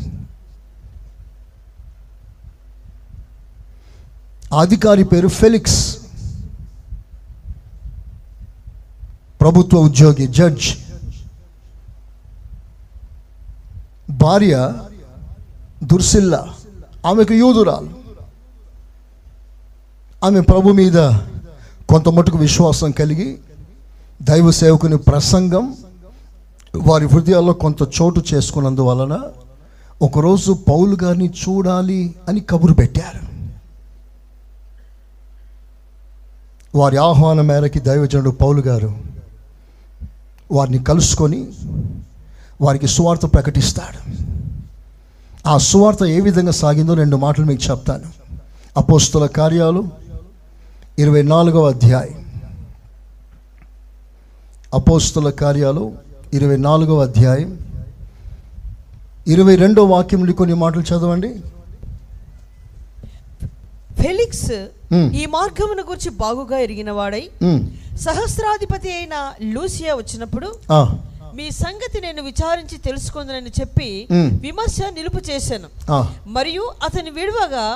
అధికారి పేరు ఫెలిక్స్. ప్రభుత్వ ఉద్యోగి జడ్జ్. భార్య దుర్సిల్ల. ఆమెకు యూదురాలు. ఆమె ప్రభు మీద కొంత మటుకు విశ్వాసం కలిగి దైవ సేవకుని ప్రసంగం వారి హృదయాల్లో కొంత చోటు చేసుకున్నందువలన ఒకరోజు పౌలు గారిని చూడాలి అని కబురు పెట్టారు. వారి ఆహ్వానం మేరకి దైవజనుడు పౌలు గారు వారిని కలుసుకొని వారికి సువార్త ప్రకటిస్తాడు. ఆ సువార్త ఏ విధంగా సాగిందో రెండు మాటలు మీకు చెప్తాను. అపోస్తుల కార్యాలు ఇరవై నాలుగవ అధ్యాయం. అపోస్తుల కార్యాలు ఇరవై నాలుగవ అధ్యాయం. ఇరవై రెండో వాక్యంలో కొన్ని మాటలు చదవండి. ఫెలిక్స్ మ్. ఈ మార్గమును గురించి బాగుగా ఎరిగిన వాడై ఉమ్, సహస్రాధిపతి అయిన లూసియా వచ్చినప్పుడు మీ సంగతి నేను విచారించి తెలుసుకుందనని చెప్పి. విమర్శ నిలుపు చేశాను మరియు అతని విడువగా.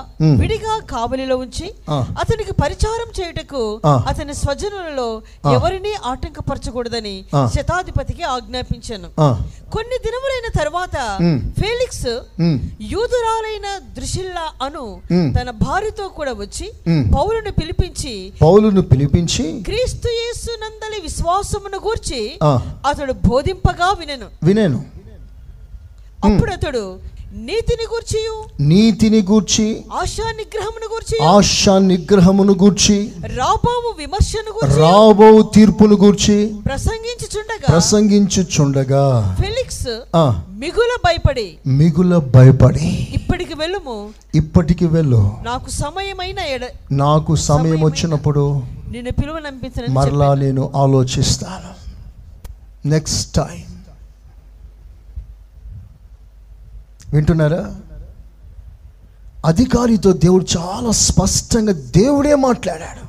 విడిగా కావలిలో ఉంచి. అతనికి పరిచారం చేయుటకు. అతని స్వజనులలో. ఎవరిని ఆటంకపరచకూడదని. శతాధిపతికి ఆజ్ఞాపించాను కొన్ని దినములైన తర్వాత. ఫేలిక్స్ యూదురాలైన దృశిల్లా అను. తన భార్యతో కూడా వచ్చి. పౌలును పిలిపించి పౌలును పిలిపించి క్రీస్తు యేసు నందలి విశ్వాసమును గూర్చి. అతడు బోధింపగా వినెను. వినేను. అప్పుడు అతడు నీతిని గూర్చి నీతిని గూర్చి ఆశా నిగ్రహమును గూర్చి ఆశా నిగ్రహమును గూర్చి రాబోవు విమర్శను గూర్చి రాబో తీర్పును గూర్చి ప్రసంగించుచుండగా ప్రసంగించుచుండగా ఫెలిక్స్ మిగుల భయపడి మిగుల భయపడి ఇప్పటికి వెళ్ళుము. ఇప్పటికి వెళ్ళు. నాకు సమయమైన ఎడ నాకు సమయం వచ్చినప్పుడు నిన్ను పిలువనంపించనని మరలా. నేను ఆలోచిస్తాను. నెక్స్ట్ టైం వింటున్నారా? అధికారితో దేవుడు చాలా స్పష్టంగా దేవుడే మాట్లాడాడు.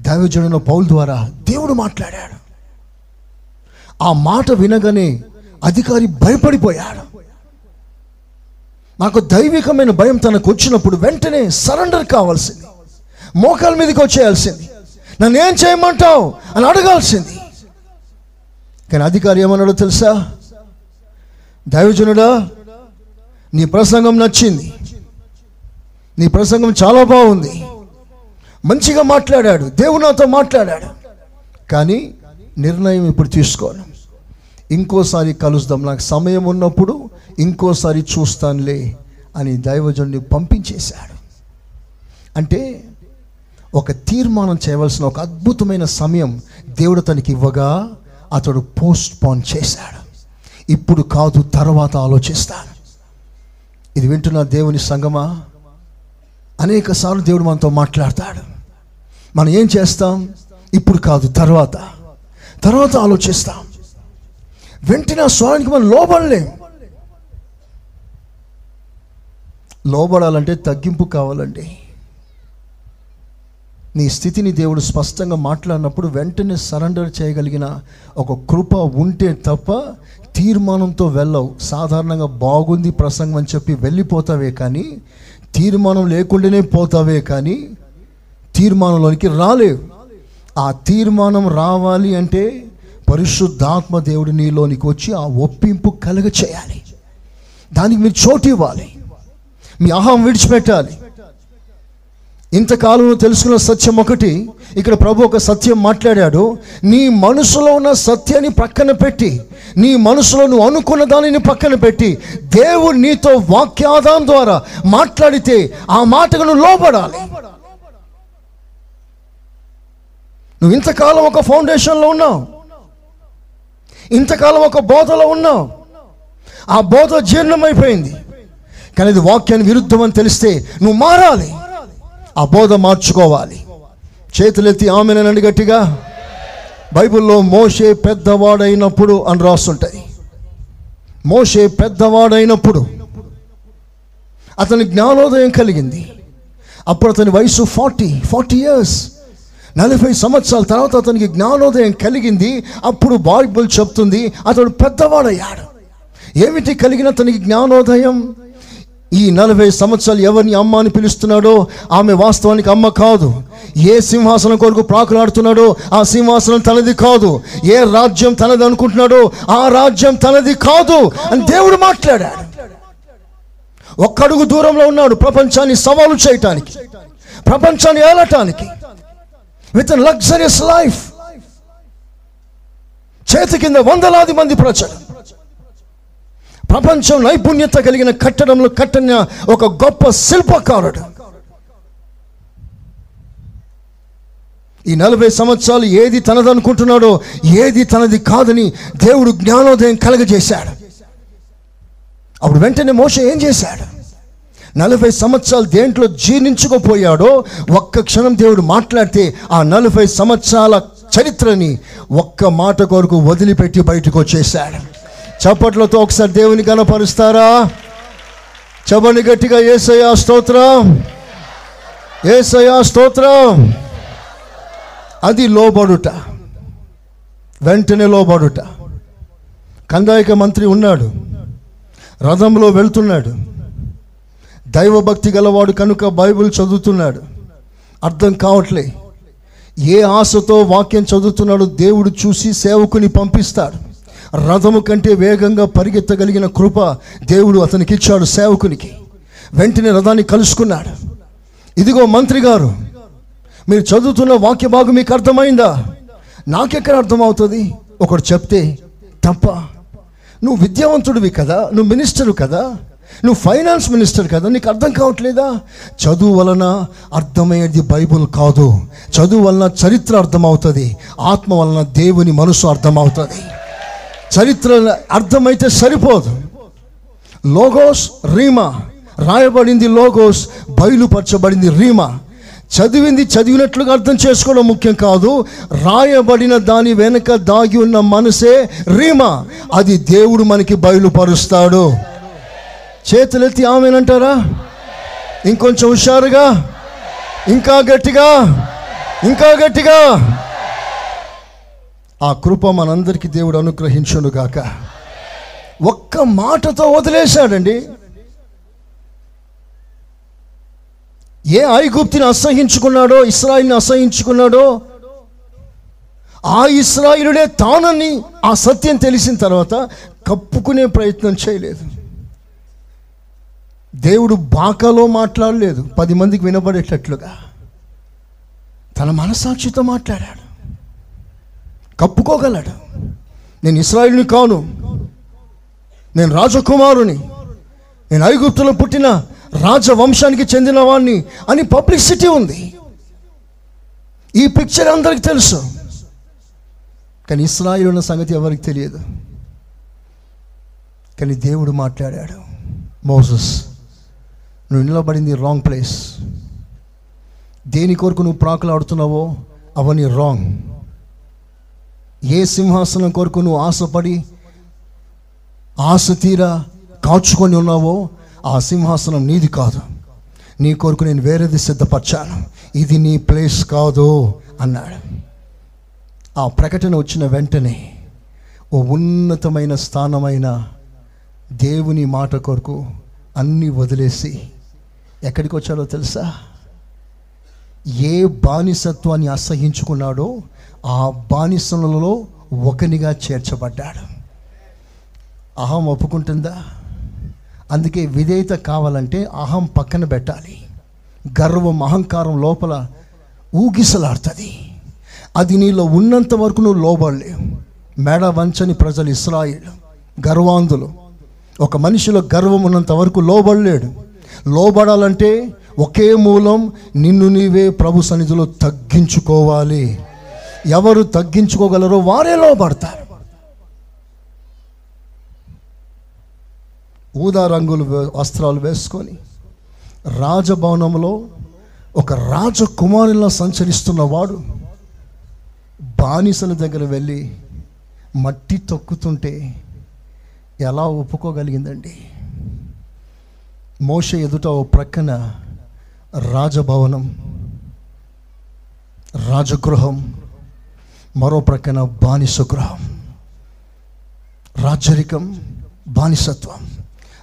దైవజనుల పౌల్ ద్వారా దేవుడు మాట్లాడాడు. ఆ మాట వినగానే అధికారి భయపడిపోయాడు. నాకు దైవికమైన భయం తనకు వచ్చినప్పుడు వెంటనే సరెండర్ కావాల్సింది. మోకాల మీదకి వచ్చేయాల్సింది. నన్ను ఏం చేయమంటావు అని అడగాల్సింది. కానీ అధికారి ఏమన్నాడో తెలుసా? దైవజనుడా నీ ప్రసంగం నచ్చింది. నీ ప్రసంగం చాలా బాగుంది. మంచిగా మాట్లాడాడు దేవుడు నాతో మాట్లాడాడు. కానీ నిర్ణయం ఇప్పుడు తీసుకోను. ఇంకోసారి కలుస్తాం నాకు సమయం ఉన్నప్పుడు ఇంకోసారి చూస్తానులే అని దైవజనుని పంపించేశాడు. అంటే ఒక తీర్మానం చేయవలసిన ఒక అద్భుతమైన సమయం దేవుడు తనకి ఇవ్వగా అతడు పోస్ట్ పోన్ చేశాడు. ఇప్పుడు కాదు తర్వాత ఆలోచిస్తాను ఇది వింటున్న దేవుని సంగమా? అనేక సార్లు దేవుడు మనతో మాట్లాడతాడు. మనం ఏం చేస్తాం? ఇప్పుడు కాదు తర్వాత. తర్వాత ఆలోచిస్తాం. వెంటనే స్వరానికి మనం లోబడలేం. లోబడాలంటే తగ్గింపు కావాలండి. నీ స్థితిని దేవుడు స్పష్టంగా మాట్లాడినప్పుడు వెంటనే సరెండర్ చేయగలిగిన ఒక కృప ఉంటే తప్ప తీర్మానంతో వెళ్ళవు. సాధారణంగా బాగుంది ప్రసంగం అని చెప్పి వెళ్ళిపోతావే కానీ తీర్మానం లేకుండానే పోతావే కానీ తీర్మానంలోనికి రాలేవు. ఆ తీర్మానం రావాలి అంటే పరిశుద్ధాత్మ దేవుడు నీలోనికి వచ్చి ఆ ఒప్పింపు కలగ చేయాలి దానికి మీరు చోటు ఇవ్వాలి. మీ అహం విడిచిపెట్టాలి. ఇంతకాలంలో తెలుసుకున్న సత్యం ఒకటి ఇక్కడ ప్రభు ఒక సత్యం మాట్లాడాడు. నీ మనసులో ఉన్న సత్యాన్ని పక్కన పెట్టి నీ మనసులో నువ్వు అనుకున్న దానిని పక్కన పెట్టి దేవుడు నీతో వాక్యాధారం ద్వారా మాట్లాడితే ఆ మాటకు నువ్వు లోపడాలి నువ్వు ఇంతకాలం ఒక ఫౌండేషన్లో ఉన్నావు. ఇంతకాలం ఒక బోధలో ఉన్నావు. ఆ బోధ జీర్ణమైపోయింది. కానీ ఇది వాక్యాన్ని విరుద్ధం అని తెలిస్తే నువ్వు మారాలి. ఆ బోధ మార్చుకోవాలి. చేతులెత్తి ఆమెనండి గట్టిగా. బైబిల్లో మోషే పెద్దవాడైనప్పుడు అని రాస్తుంటాయి మోషే పెద్దవాడైనప్పుడు అతని జ్ఞానోదయం కలిగింది. అప్పుడు అతని వయసు ఫార్టీ ఫార్టీ ఇయర్స్. నలభై సంవత్సరాల తర్వాత అతనికి జ్ఞానోదయం కలిగింది. అప్పుడు బైబుల్ చెప్తుంది అతడు పెద్దవాడయ్యాడు. ఏమిటి కలిగిన అతనికి జ్ఞానోదయం? ఈ నలభై సంవత్సరాలు ఎవరిని అమ్మ అని పిలుస్తున్నాడో ఆమె వాస్తవానికి అమ్మ కాదు. ఏ సింహాసనం కొరకు ప్రాకులాడుతున్నాడో ఆ సింహాసనం తనది కాదు. ఏ రాజ్యం తనది అనుకుంటున్నాడో ఆ రాజ్యం తనది కాదు అని దేవుడు మాట్లాడాడు. ఒక్కడుగు దూరంలో ఉన్నాడు ప్రపంచాన్ని సవాలు చేయటానికి ప్రపంచాన్ని ఏలటానికి. విత్ లగ్జరియస్ లైఫ్ చేతి కింద వందలాది మంది ప్రజలు. ప్రపంచం నైపుణ్యత కలిగిన కట్టడంలో కట్టిన ఒక గొప్ప శిల్పకారుడు. ఈ నలభై సంవత్సరాలు ఏది తనదనుకుంటున్నాడో ఏది తనది కాదని దేవుడు జ్ఞానోదయం కలగజేశాడు. అప్పుడు వెంటనే మోస ఏం చేశాడు? నలభై సంవత్సరాలు దేంట్లో జీర్ణించుకోపోయాడో ఒక్క క్షణం దేవుడు మాట్లాడితే ఆ నలభై సంవత్సరాల చరిత్రని ఒక్క మాట కొరకు వదిలిపెట్టి బయటకు వచ్చేసాడు చప్పట్లతో ఒకసారి దేవుని గణపరుస్తారా? చెప్పండి గట్టిగా ఏసయా స్తోత్రం. ఏసయా స్తోత్రం. అది లోబడుట. వెంటనే లోబడుట. కందాయక మంత్రి ఉన్నాడు. రథంలో వెళ్తున్నాడు. దైవభక్తి గలవాడు కనుక బైబిల్ చదువుతున్నాడు. అర్థం కావట్లే. ఏ ఆశతో వాక్యం చదువుతున్నాడో దేవుడు చూసి సేవకుని పంపిస్తాడు. రథము కంటే వేగంగా పరిగెత్తగలిగిన కృప దేవుడు అతనికి ఇచ్చాడు సేవకునికి. వెంటనే రథాన్ని కలుసుకున్నాడు. ఇదిగో మంత్రి గారు మీరు చదువుతున్న వాక్య భాగం మీకు అర్థమైందా? నాకెక్కడ అర్థమవుతుంది? ఒకడు చెప్తే తప్ప నువ్వు విద్యావంతుడివి కదా నువ్వు మినిస్టరు కదా నువ్వు ఫైనాన్స్ మినిస్టర్ కదా నీకు అర్థం కావట్లేదా? చదువు వలన అర్థమయ్యేది బైబుల్ కాదు. చదువు వలన చరిత్ర అర్థమవుతుంది. ఆత్మ వలన దేవుని మనసు అర్థమవుతుంది. చరిత్ర అర్థమైతే సరిపోదు. Logos rhema. రాయబడింది లోగోస్ బయలుపరచబడింది రీమా. చదివింది చదివినట్లుగా అర్థం చేసుకోవడం ముఖ్యం కాదు. రాయబడిన దాని వెనుక దాగి ఉన్న మనసే రీమా. అది దేవుడు మనకి బయలుపరుస్తాడు. చేతులెత్తి ఆమెనంటారా? ఇంకొంచెం హుషారుగా. ఇంకా గట్టిగా. ఇంకా గట్టిగా. ఆ కృప మనందరికీ దేవుడు అనుగ్రహించును గాక ఒక్క మాటతో వదిలేశాడండి. ఏ ఐగుప్తిని అసహించుకున్నాడో ఇస్రాయిల్ని అసహించుకున్నాడో ఆ ఇస్రాయిలుడే తానని ఆ సత్యం తెలిసిన తర్వాత కప్పుకునే ప్రయత్నం చేయలేదు. దేవుడు బాకలో మాట్లాడలేదు. పది మందికి వినబడేటట్లుగా. తన మనసాక్షితో మాట్లాడాడు. కప్పుకోగలడు. నేను ఇస్రాయిల్ని కాను. నేను రాజకుమారుని. నేను ఐగుప్తులో పుట్టిన రాజవంశానికి చెందిన వాడిని అని పబ్లిసిటీ ఉంది. ఈ పిక్చర్ అందరికి తెలుసు. కానీ ఇస్రాయిల్ ఉన్న సంగతి ఎవరికి తెలియదు. కానీ దేవుడు మాట్లాడాడు. మోసస్ నువ్వు నిలబడింది రాంగ్ ప్లేస్ దేని కొరకు నువ్వు ప్రాకులాడుతున్నావో అవన్నీ రాంగ్ ఏ సింహాసనం కొరకు నువ్వు ఆశపడి ఆశ తీరా కాచుకొని ఉన్నావో ఆ సింహాసనం నీది కాదు. నీ కొరకు నేను వేరేది సిద్ధపరచాను. ఇది నీ ప్లేస్ కాదు అన్నాడు. ఆ ప్రకటన వచ్చిన వెంటనే ఓ ఉన్నతమైన స్థానమైన దేవుని మాట కొరకు అన్నీ వదిలేసి ఎక్కడికి వచ్చాడో తెలుసా? ఏ బానిసత్వాన్ని అసహించుకున్నాడో ఆ బానిసలలో ఒకనిగా చేర్చబడ్డాడు. అహం ఒప్పుకుంటుందా? అందుకే విధేయత కావాలంటే అహం పక్కన పెట్టాలి. గర్వం అహంకారం లోపల ఊగిసలాడుతుంది. అది నీలో ఉన్నంత వరకు నువ్వు లోబడలేవు. మెడ వంచని ప్రజలు ఇస్రాయిల్ గర్వాంధులు. ఒక మనిషిలో గర్వం ఉన్నంత వరకు లోబడలేడు. లోబడాలంటే ఒకే మూలం నిన్ను నీవే ప్రభు సన్నిధిలో తగ్గించుకోవాలి. ఎవరు తగ్గించుకోగలరో వారే లోపడతారు ఊదా రంగులు వస్త్రాలు వేసుకొని రాజభవనంలో ఒక రాజకుమారులా సంచరిస్తున్న వాడు బానిసల దగ్గర వెళ్ళి మట్టి తొక్కుతుంటే ఎలా ఒప్పుకోగలిగిందండి? మోష ఎదుట ఓ ప్రక్కన రాజభవనం రాజగృహం మరో ప్రక్కన బానిసగృహం రాజరికం బానిసత్వం.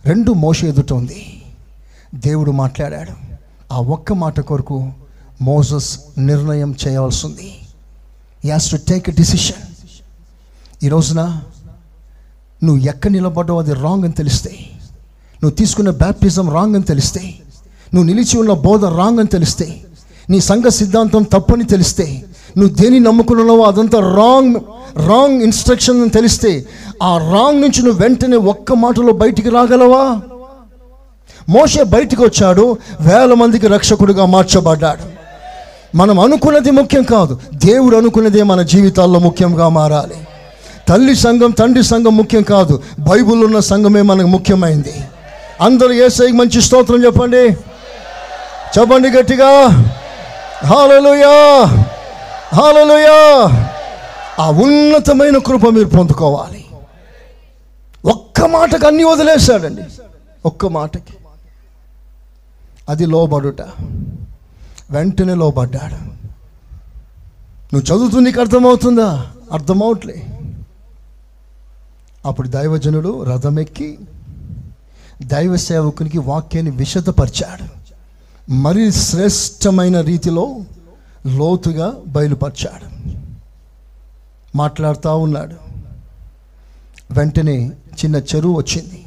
రెండు మోస ఎదుట ఉంది. దేవుడు మాట్లాడాడు. ఆ ఒక్క మాట కొరకు మోసస్ నిర్ణయం చేయవలసి ఉంది as to take a decision ఈ రోజున నువ్వు ఎక్కడ నిలబడ్డావు అది రాంగ్ అని తెలిస్తే నువ్వు తీసుకున్న బ్యాప్టిజం రాంగ్ అని తెలిస్తే నువ్వు నిలిచి ఉన్న బోధ రాంగ్ అని తెలిస్తే నీ సంఘ సిద్ధాంతం తప్పని తెలిస్తే నువ్వు దేని నమ్ముకున్నావో అదంతా రాంగ్ రాంగ్ ఇన్స్ట్రక్షన్ అని తెలిస్తే ఆ రాంగ్ నుంచి నువ్వు వెంటనే ఒక్క మాటలో బయటికి రాగలవా? మోషే బయటికి వచ్చాడు వేల మందికి రక్షకుడిగా మార్చబడ్డాడు. మనం అనుకున్నది ముఖ్యం కాదు దేవుడు అనుకున్నదే మన జీవితాల్లో ముఖ్యంగా మారాలి. తల్లి సంఘం తండ్రి సంఘం ముఖ్యం కాదు బైబుల్ ఉన్న సంఘమే మనకు ముఖ్యమైంది. అందరూ ఏసైకి మంచి స్తోత్రం చెప్పండి. చెప్పండి గట్టిగా. Hallelujah hallelujah. ఆ ఉన్నతమైన కృప మీరు పొందుకోవాలి. ఒక్క మాటకు అన్ని వదిలేశాడండి. ఒక్క మాటకి. అది లోబడుట. వెంటనే లోబడ్డాడు. నువ్వు చదువుతూ నీకు అర్థమవుతుందా? అర్థమవట్లే. అప్పుడు దైవజనుడు రథమెక్కి దైవ సేవకునికి వాక్యాన్ని విశదపరిచాడు. మరి శ్రేష్టమైన రీతిలో లోతుగా బయలుపరిచాడు. మాట్లాడుతూ ఉన్నాడు. వెంటనే చిన్న చెరువు వచ్చింది.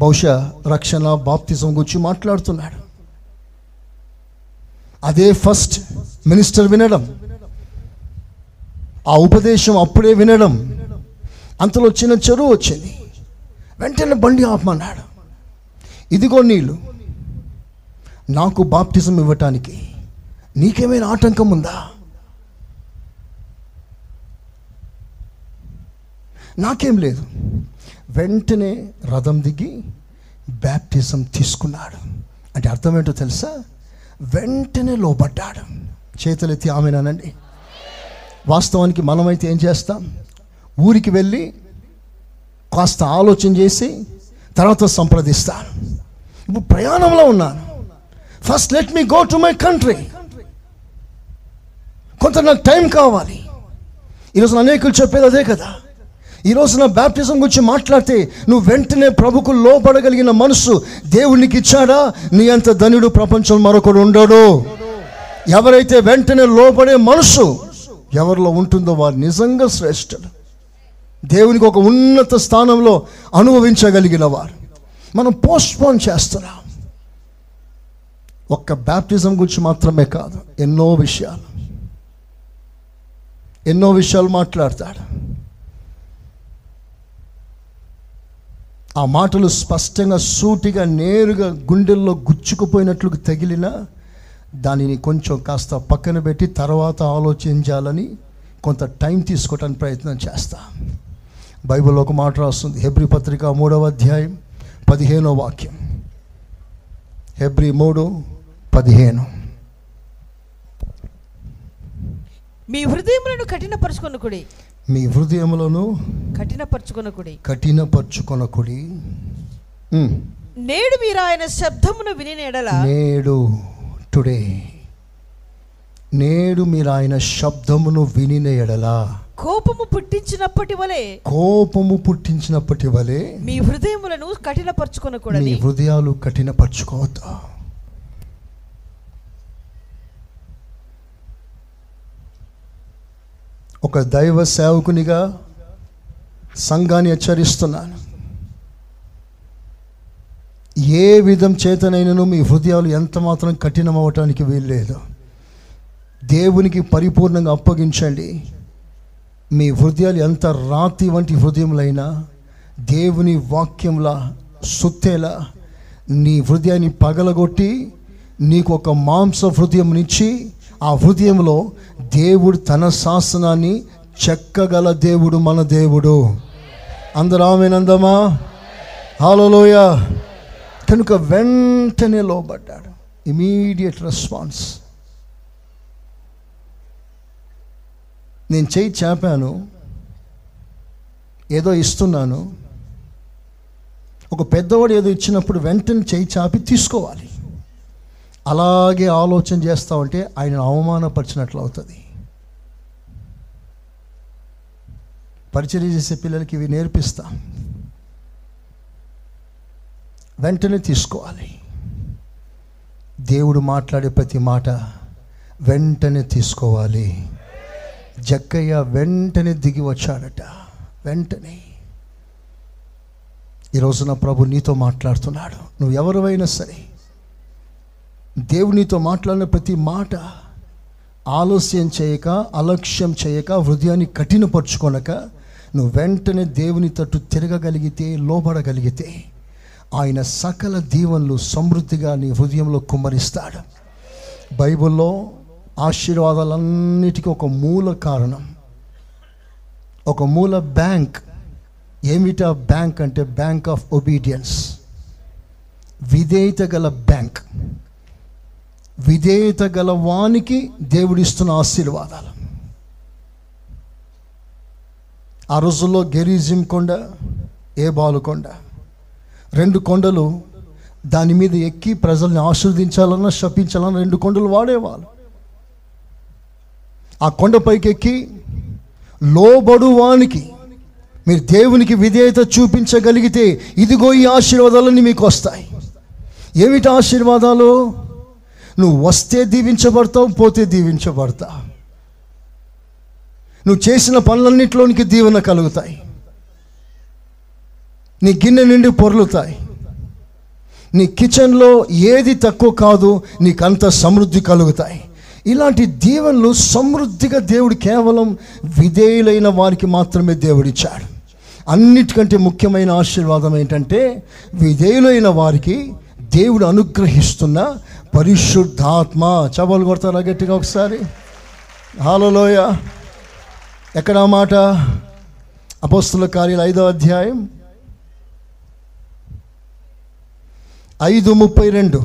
బహుశా రక్షణ బాప్తిజం గురించి మాట్లాడుతున్నాడు. అదే ఫస్ట్ మినిస్టర్ వినడం. ఆ ఉపదేశం అప్పుడే వినడం. అంతలో చిన్న చెరువు వచ్చింది. వెంటనే బండి ఆపమన్నాడు. ఇదిగో నీళ్ళు. నాకు బాప్తిజం ఇవ్వటానికి నీకేమైనా ఆటంకం ఉందా? నాకేం లేదు. వెంటనే రథం దిగి బ్యాప్టిజం తీసుకున్నాడు. అంటే అర్థం ఏంటో తెలుసా? వెంటనే లోబడ్డాడు. చేతులెత్తి ఆమెనానండి. వాస్తవానికి మనమైతే ఏం చేస్తాం? ఊరికి వెళ్ళి కాస్త ఆలోచన చేసి తర్వాత సంప్రదిస్తాను. ఇప్పుడు ప్రయాణంలో ఉన్నాను. First let me go to my country కొంత నాకు టైం కావాలి. ఈరోజు అనేకులు చెప్పేది అదే కదా. ఈరోజు నా బ్యాప్టిజం గురించి మాట్లాడితే నువ్వు వెంటనే ప్రభుకు లోపడగలిగిన మనసు దేవునికి ఇచ్చాడా? నీ అంత ధనుడు ప్రపంచం మరొకడు ఉండడు. ఎవరైతే వెంటనే లోపడే మనసు ఎవరిలో ఉంటుందో వారు నిజంగా శ్రేష్ఠుడు దేవునికి ఒక ఉన్నత స్థానంలో అనుభవించగలిగిన వారు. మనం పోస్ట్పోన్ చేస్తున్నాం. ఒక్క బ్యాప్టిజం గురించి మాత్రమే కాదు ఎన్నో విషయాలు. ఎన్నో విషయాలు మాట్లాడతాడు. ఆ మాటలు స్పష్టంగా సూటిగా నేరుగా గుండెల్లో గుచ్చుకుపోయినట్లు తగిలిన దానిని కొంచెం కాస్త పక్కన పెట్టి తర్వాత ఆలోచించాలని కొంత టైం తీసుకోవటానికి ప్రయత్నం చేస్తా. బైబిల్లో ఒక మాట రాస్తుంది హెబ్రి పత్రిక మూడవ అధ్యాయం పదిహేనో వాక్యం. హెబ్రి మూడు పదిహేను. మీ హృదయములను కఠినపరుచుకొనకుడి మీ హృదయములను కఠినపరుచుకొనకుడి. కఠినపరుచుకొనకుడి. నేడు మీరు ఆయన శబ్దమును విని ఎడల నేడు టుడే. నేడు మీరు ఆయన శబ్దమును వినిన ఎడలా కోపము పుట్టించినప్పటి వలె? కోపము పుట్టించినప్పటి వలె? మీ హృదయములను మీ కఠినపరుచుకొనకూడని హృదయాలు కఠినపరచుకోవద్దు? ఒక దైవ సేవకునిగా సంఘాన్ని హెచ్చరిస్తున్నాను. ఏ విధం చేతనైనను మీ హృదయాలు ఎంత మాత్రం కఠినమవటానికి వీల్లేదు. దేవునికి పరిపూర్ణంగా అప్పగించండి. మీ హృదయాలు ఎంత రాతి వంటి హృదయములైనా దేవుని వాక్యంలా సుత్తేలా నీ హృదయాన్ని పగలగొట్టి నీకు ఒక మాంస హృదయంనిచ్చి ఆ హృదయంలో దేవుడు తన శాసనాన్ని చెక్కగల దేవుడు మన దేవుడు. అందరూ ఆమెనందమా హాలలోయ కనుక వెంటనే లోబడ్డాడు. ఇమీడియట్ రెస్పాన్స్ నేను చేయి చాపాను. ఏదో ఇస్తున్నాను. ఒక పెద్దవాడు ఏదో ఇచ్చినప్పుడు వెంటనే చేయి చాపి తీసుకోవాలి. అలాగే ఆలోచన చేస్తా ఉంటే ఆయన అవమానపరిచినట్లు అవుతుంది పరిచర్య చేసే పిల్లలకి ఇవి నేర్పిస్తా. వెంటనే తీసుకోవాలి. దేవుడు మాట్లాడే ప్రతి మాట వెంటనే తీసుకోవాలి. జక్కయ్య వెంటనే దిగి వచ్చాడట. వెంటనే. ఈరోజు నా ప్రభు నీతో మాట్లాడుతున్నాడు. నువ్వు ఎవరివైనా సరే దేవునితో మాట్లాడిన ప్రతి మాట ఆలస్యం చేయక అలక్ష్యం చేయక హృదయాన్ని కఠినపరుచుకొనక నువ్వు వెంటనే దేవుని తట్టు తిరగగలిగితే లోబడగలిగితే ఆయన సకల దీవెనలు సమృద్ధిగా నీ హృదయంలో కుమ్మరిస్తాడు. బైబిల్లో ఆశీర్వాదాలన్నిటికీ ఒక మూల కారణం ఒక మూల బ్యాంక్. ఏమిటా బ్యాంక్ అంటే బ్యాంక్ ఆఫ్ ఒబీడియన్స్? విధేయత గల బ్యాంక్. విధేయత గల వానికి దేవుడిస్తున్న ఆశీర్వాదాలు. ఆ రోజుల్లో గెరీజిం కొండ ఏబాలు కొండ రెండు కొండలు దాని మీద ఎక్కి ప్రజల్ని ఆశీర్వదించాలన్నా శపించాలన్నా రెండు కొండలు వాడేవాళ్ళు. ఆ కొండపైకి ఎక్కి లోబడు వానికి మీరు దేవునికి విధేయత చూపించగలిగితే ఇదిగో ఈ ఆశీర్వాదాలన్నీ మీకు వస్తాయి. ఏమిటి ఆశీర్వాదాలు? నువ్వు వస్తే దీవించబడతావు పోతే దీవించబడతావు నువ్వు చేసిన పనులన్నింటిలోనికి దీవెన కలుగుతాయి. నీ గిన్నె నిండి పొర్లుతాయి. నీ కిచెన్లో ఏది తక్కువ కాదు నీకంత సమృద్ధి కలుగుతాయి. ఇలాంటి దీవెనలు సమృద్ధిగా దేవుడు కేవలం విధేయులైన వారికి మాత్రమే దేవుడిచ్చాడు. అన్నిటికంటే ముఖ్యమైన ఆశీర్వాదం ఏంటంటే విధేయులైన వారికి దేవుడు అనుగ్రహిస్తున్న పరిశుద్ధాత్మ. చవలు కొడతారా గట్టిగా ఒకసారి? హాలలోయ ఎక్కడ మాట? అపోస్తుల కార్యాలు ఐదో అధ్యాయం ఐదు ముప్పై రెండు.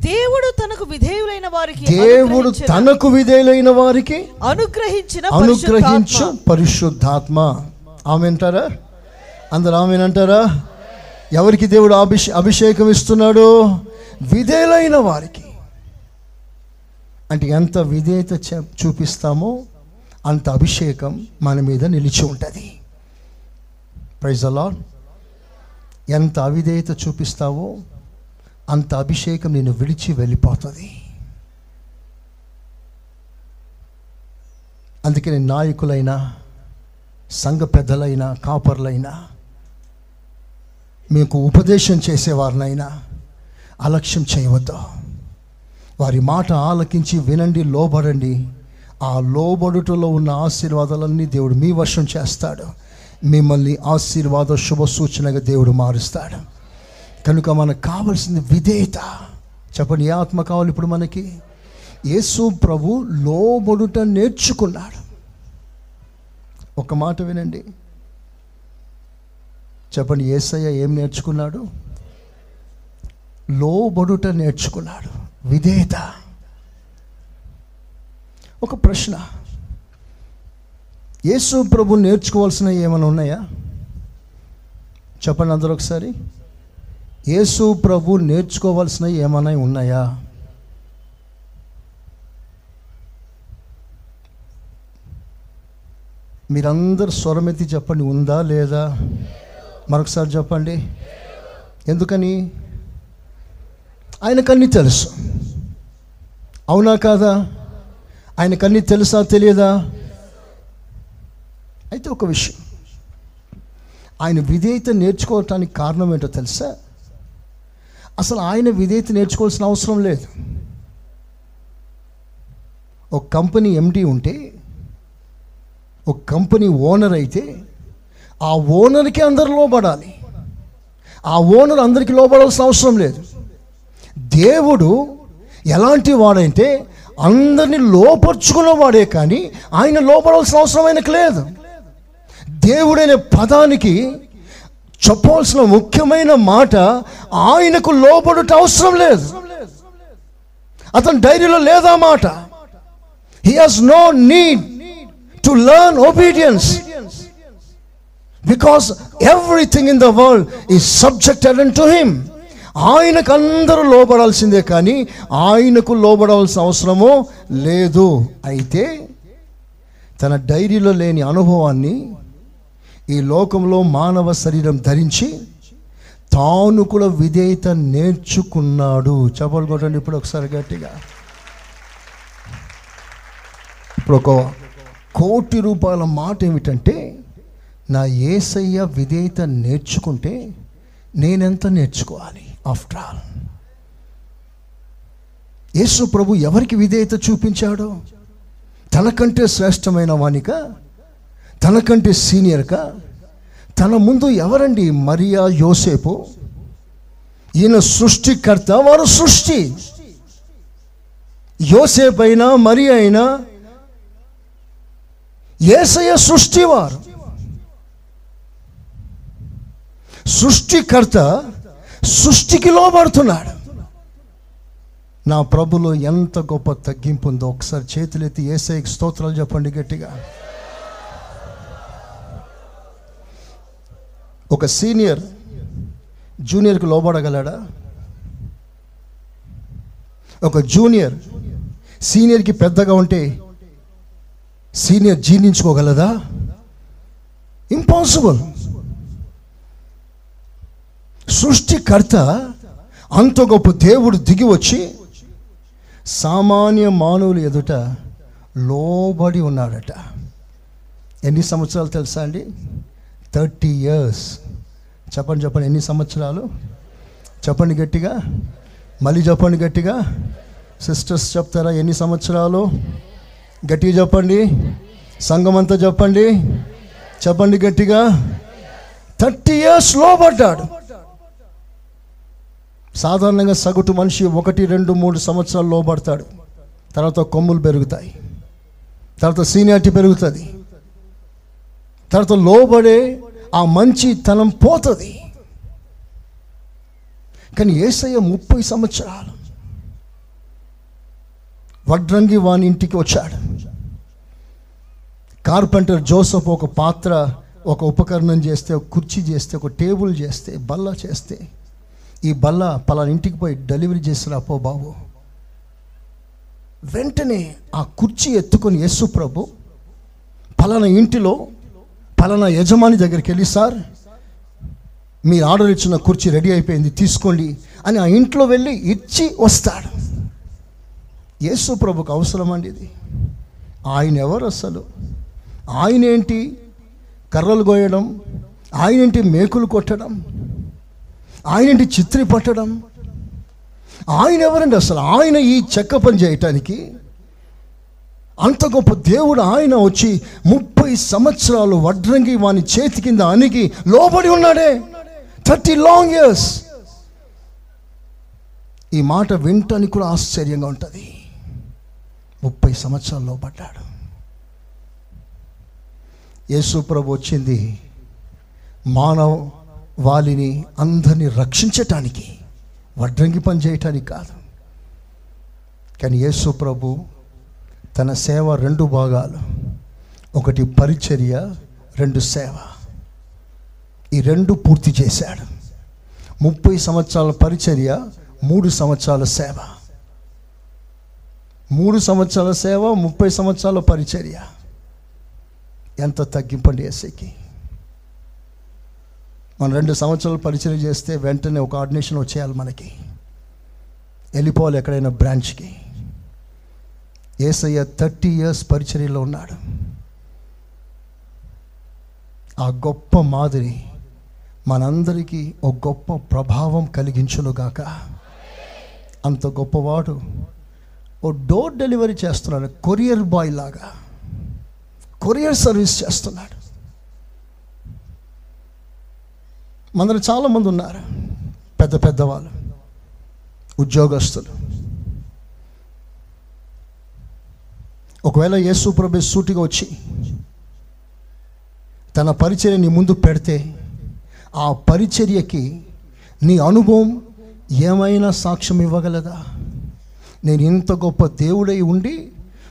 దేవుడు తనకు విధేయులైన వారికి దేవుడు తనకు విధేయులైన వారికి అనుగ్రహించిన అనుగ్రహించు పరిశుద్ధాత్మ. పరిశుద్ధాత్మ. ఆమె అంటారా అందరు ఆమె అంటారా ఎవరికి దేవుడు అభిషే అభిషేకం ఇస్తున్నాడు? విధేయులైన వారికి. అంటే ఎంత విధేయత చూపిస్తామో అంత అభిషేకం మన మీద నిలిచి ఉంటుంది. ప్రైజ్ అలా ఎంత అవిధేయత చూపిస్తావో అంత అభిషేకం నేను విడిచి వెళ్ళిపోతుంది. అందుకని నాయకులైనా సంఘ పెద్దలైనా కాపర్లైనా మీకు ఉపదేశం చేసేవారినైనా అలక్ష్యం చేయవద్దు. వారి మాట ఆలకించి వినండి లోబడండి. ఆ లోబడుటలో ఉన్న ఆశీర్వాదాలన్నీ దేవుడు మీ వర్షం చేస్తాడు. మిమ్మల్ని ఆశీర్వాద శుభ సూచనగా దేవుడు మారుస్తాడు. కనుక మనకు కావలసింది విధేయత. చెప్పండి ఏ ఆత్మ కావాలి ఇప్పుడు మనకి? యేసు ప్రభు లోబడుట నేర్చుకున్నాడు. ఒక మాట వినండి. చెప్పండి యేసయ్య ఏం నేర్చుకున్నాడు? లోబడుట నేర్చుకున్నాడు. విధేయత. ఒక ప్రశ్న. యేసు ప్రభు నేర్చుకోవాల్సిన ఏమైనా ఉన్నాయా? చెప్పండి అందరూ ఒకసారి. యేసు ప్రభు నేర్చుకోవాల్సినవి ఏమైనా ఉన్నాయా? మీరందరు స్వరమెత్తి చెప్పండి ఉందా లేదా? మరొకసారి చెప్పండి. ఎందుకని? ఆయనకన్నీ తెలుసు. అవునా కాదా? ఆయనకన్నీ తెలుసా తెలియదా? అయితే ఒక విషయం. ఆయన విధేయత నేర్చుకోవటానికి కారణం ఏంటో తెలుసా? అసలు ఆయన విధేయత నేర్చుకోవాల్సిన అవసరం లేదు. ఒక కంపెనీ ఎండి ఉంటే ఒక కంపెనీ ఓనర్ అయితే ఆ ఓనర్కి అందరు లోబడాలి. ఆ ఓనర్ అందరికీ లోబడాల్సిన అవసరం లేదు. దేవుడు ఎలాంటి వాడంటే అందరినీ లోపరుచుకున్నవాడే కానీ ఆయన లోపడాల్సిన అవసరం ఆయనకు లేదు. దేవుడనే పదానికి చెప్పవలసిన ముఖ్యమైన మాట ఆయనకు లోబడుట అవసరం లేదు. అతని డైరీలో లేదా మాట? He has no need to learn obedience because everything in the world is subjected to him ఆయనకు అందరూ లోబడాల్సిందే కానీ ఆయనకు లోబడాల్సిన అవసరమో లేదు. అయితే తన డైరీలో లేని అనుభవాన్ని ఈ లోకంలో మానవ శరీరం ధరించి తాను కూడా విధేయత నేర్చుకున్నాడు. చెప్పాలి కొట్టండి ఇప్పుడు ఒకసారి గట్టిగా. ఇప్పుడు ఒక కోటి రూపాయల మాట ఏమిటంటే నా ఏసయ్య విధేయత నేర్చుకుంటే నేనెంత నేర్చుకోవాలి? ఆఫ్టర్ ఆల్ యేసు ప్రభు ఎవరికి విధేయత చూపించాడో? తనకంటే శ్రేష్టమైన వానిక? తనకంటే సీనియర్క? తన ముందు ఎవరండి మరియా యోసేపు? ఈయన సృష్టికర్త వారు సృష్టి. యోసేపు అయినా మరి అయినా ఏసయ సృష్టి వారు సృష్టికర్త సృష్టికి లోబడుతున్నాడు. నా ప్రభులో ఎంత గొప్ప తగ్గింపు ఉందో ఒకసారి చేతులెత్తి ఏసైకి స్తోత్రాలు చెప్పండి గట్టిగా. ఒక సీనియర్ జూనియర్కి లోబడగలడా? ఒక జూనియర్ సీనియర్కి పెద్దగా ఉంటే సీనియర్ జీర్ణించుకోగలదా? ఇంపాసిబుల్. సృష్టికర్త అంత గొప్ప దేవుడు దిగి వచ్చి సామాన్య మానవులు ఎదుట లోబడి ఉన్నాడట. ఎన్ని సంవత్సరాలు తెలుసా అండి? Thirty years. చెప్పండి చెప్పండి ఎన్ని సంవత్సరాలు? చెప్పండి గట్టిగా. మళ్ళీ చెప్పండి గట్టిగా. సిస్టర్స్ చెప్తారా ఎన్ని సంవత్సరాలు? గట్టిగా చెప్పండి. సంఘం అంతా చెప్పండి. చెప్పండి గట్టిగా. థర్టీ ఇయర్స్ లోబడ్డాడు. సాధారణంగా సగటు మనిషి ఒకటి రెండు మూడు సంవత్సరాలు లోబడతాడు. తర్వాత కొమ్ములు పెరుగుతాయి. తర్వాత సీనియారిటీ పెరుగుతుంది. తర్వాత లోబడే ఆ మంచి తనం పోతుంది. కానీ ఏసయ్య ముప్పై సంవత్సరాలు వడ్రంగి వాని ఇంటికి వచ్చాడు. కార్పెంటర్ జోసఫ్ ఒక పాత్ర ఒక ఉపకరణం చేస్తే ఒక కుర్చీ చేస్తే ఒక టేబుల్ చేస్తే బల్ల చేస్తే ఈ బల్ల పలానా ఇంటికి పోయి డెలివరీ చేసిన పో బాబు. వెంటనే ఆ కుర్చీ ఎత్తుకొని యస్సు ప్రభు పలానా ఇంటిలో పలానా యజమాని దగ్గరికి వెళ్ళి సార్ మీరు ఆర్డర్ ఇచ్చిన కుర్చీ రెడీ అయిపోయింది తీసుకోండి అని ఆ ఇంట్లో వెళ్ళి ఇచ్చి వస్తాడు. యేసు ప్రభుకు అవసరం అండి ఇది. ఆయన ఎవరు అసలు? ఆయన ఏంటి కర్రలు కోయడం ఆయన ఏంటి మేకులు కొట్టడం? ఆయన ఏంటి చిత్రి పట్టడం. ఆయన ఎవరండి అసలు? ఆయన ఈ చెక్క పని చేయటానికి? అంత గొప్ప దేవుడు ఆయన వచ్చి ముప్పై సంవత్సరాలు వడ్రంగి వాని చేతి కింద అణిగి లోబడి ఉన్నాడే. Thirty long years. ఈ మాట వింటానికి కూడా ఆశ్చర్యంగా ఉంటుంది. ముప్పై సంవత్సరాల్లో పడ్డాడు యేసు ప్రభు వచ్చింది. మానవ వాళ్ళని అందరినీ రక్షించటానికి వడ్రంగి పని చేయటానికి కాదు. కానీ యేసు ప్రభు తన సేవ రెండు భాగాలు. ఒకటి పరిచర్య రెండు సేవ. ఈ రెండు పూర్తి చేశాడు. ముప్పై సంవత్సరాల పరిచర్య మూడు సంవత్సరాల సేవ. మూడు సంవత్సరాల సేవ ముప్పై సంవత్సరాల పరిచర్య. ఎంత తగ్గింపండి ఎస్ఐకి మనం రెండు సంవత్సరాలు పరిచయం చేస్తే వెంటనే ఒక ఆర్డినేషన్ వచ్చేయాలి మనకి. వెళ్ళిపోవాలి ఎక్కడైనా బ్రాంచ్కి. ఏసయ్య థర్టీ ఇయర్స్ పరిచర్యలో ఉన్నాడు. ఆ గొప్ప మాదిరి మనందరికీ ఒక గొప్ప ప్రభావం కలిగించునుగాక. అంత గొప్పవాడు ఓ డోర్ డెలివరీ చేస్తున్నాడు కొరియర్ బాయ్ లాగా. కొరియర్ సర్వీస్ చేస్తున్నాడు. మనలో చాలామంది ఉన్నారు. పెద్ద పెద్దవాళ్ళు ఉద్యోగస్తులు. ఒకవేళ యేసు ప్రభు సూటిగా వచ్చి తన పరిచర్య నీ ముందు పెడితే ఆ పరిచర్యకి నీ అనుభవం ఏమైనా సాక్ష్యం ఇవ్వగలదా? నేను ఇంత గొప్ప దేవుడై ఉండి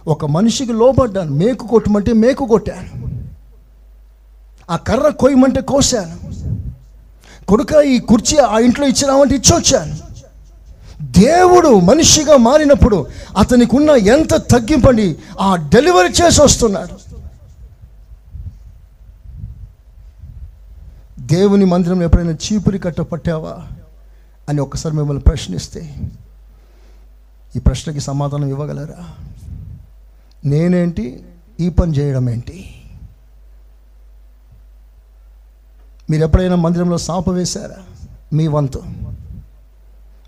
ఒక మనిషికి లోబడ్డాను మేకు కొట్టమంటే మేకు కొట్టాను. ఆ కర్ర కొయ్యమంటే కోసాను కొడుక ఈ కుర్చీ ఆ ఇంట్లో ఇచ్చినామంటే ఇచ్చొచ్చాను. దేవుడు మనిషిగా మారినప్పుడు అతనికి ఉన్న ఎంత తగ్గింపండి ఆ డెలివరీ చేసి వస్తున్నాడు. దేవుని మందిరం ఎప్పుడైనా చీపురి కట్ట పట్టావా అని ఒక్కసారి మిమ్మల్ని ప్రశ్నిస్తే ఈ ప్రశ్నకి సమాధానం ఇవ్వగలరా? నేనేంటి? ఈ పని చేయడం ఏంటి? మీరు ఎప్పుడైనా మందిరంలో సాప వేశారా? మీ వంతు.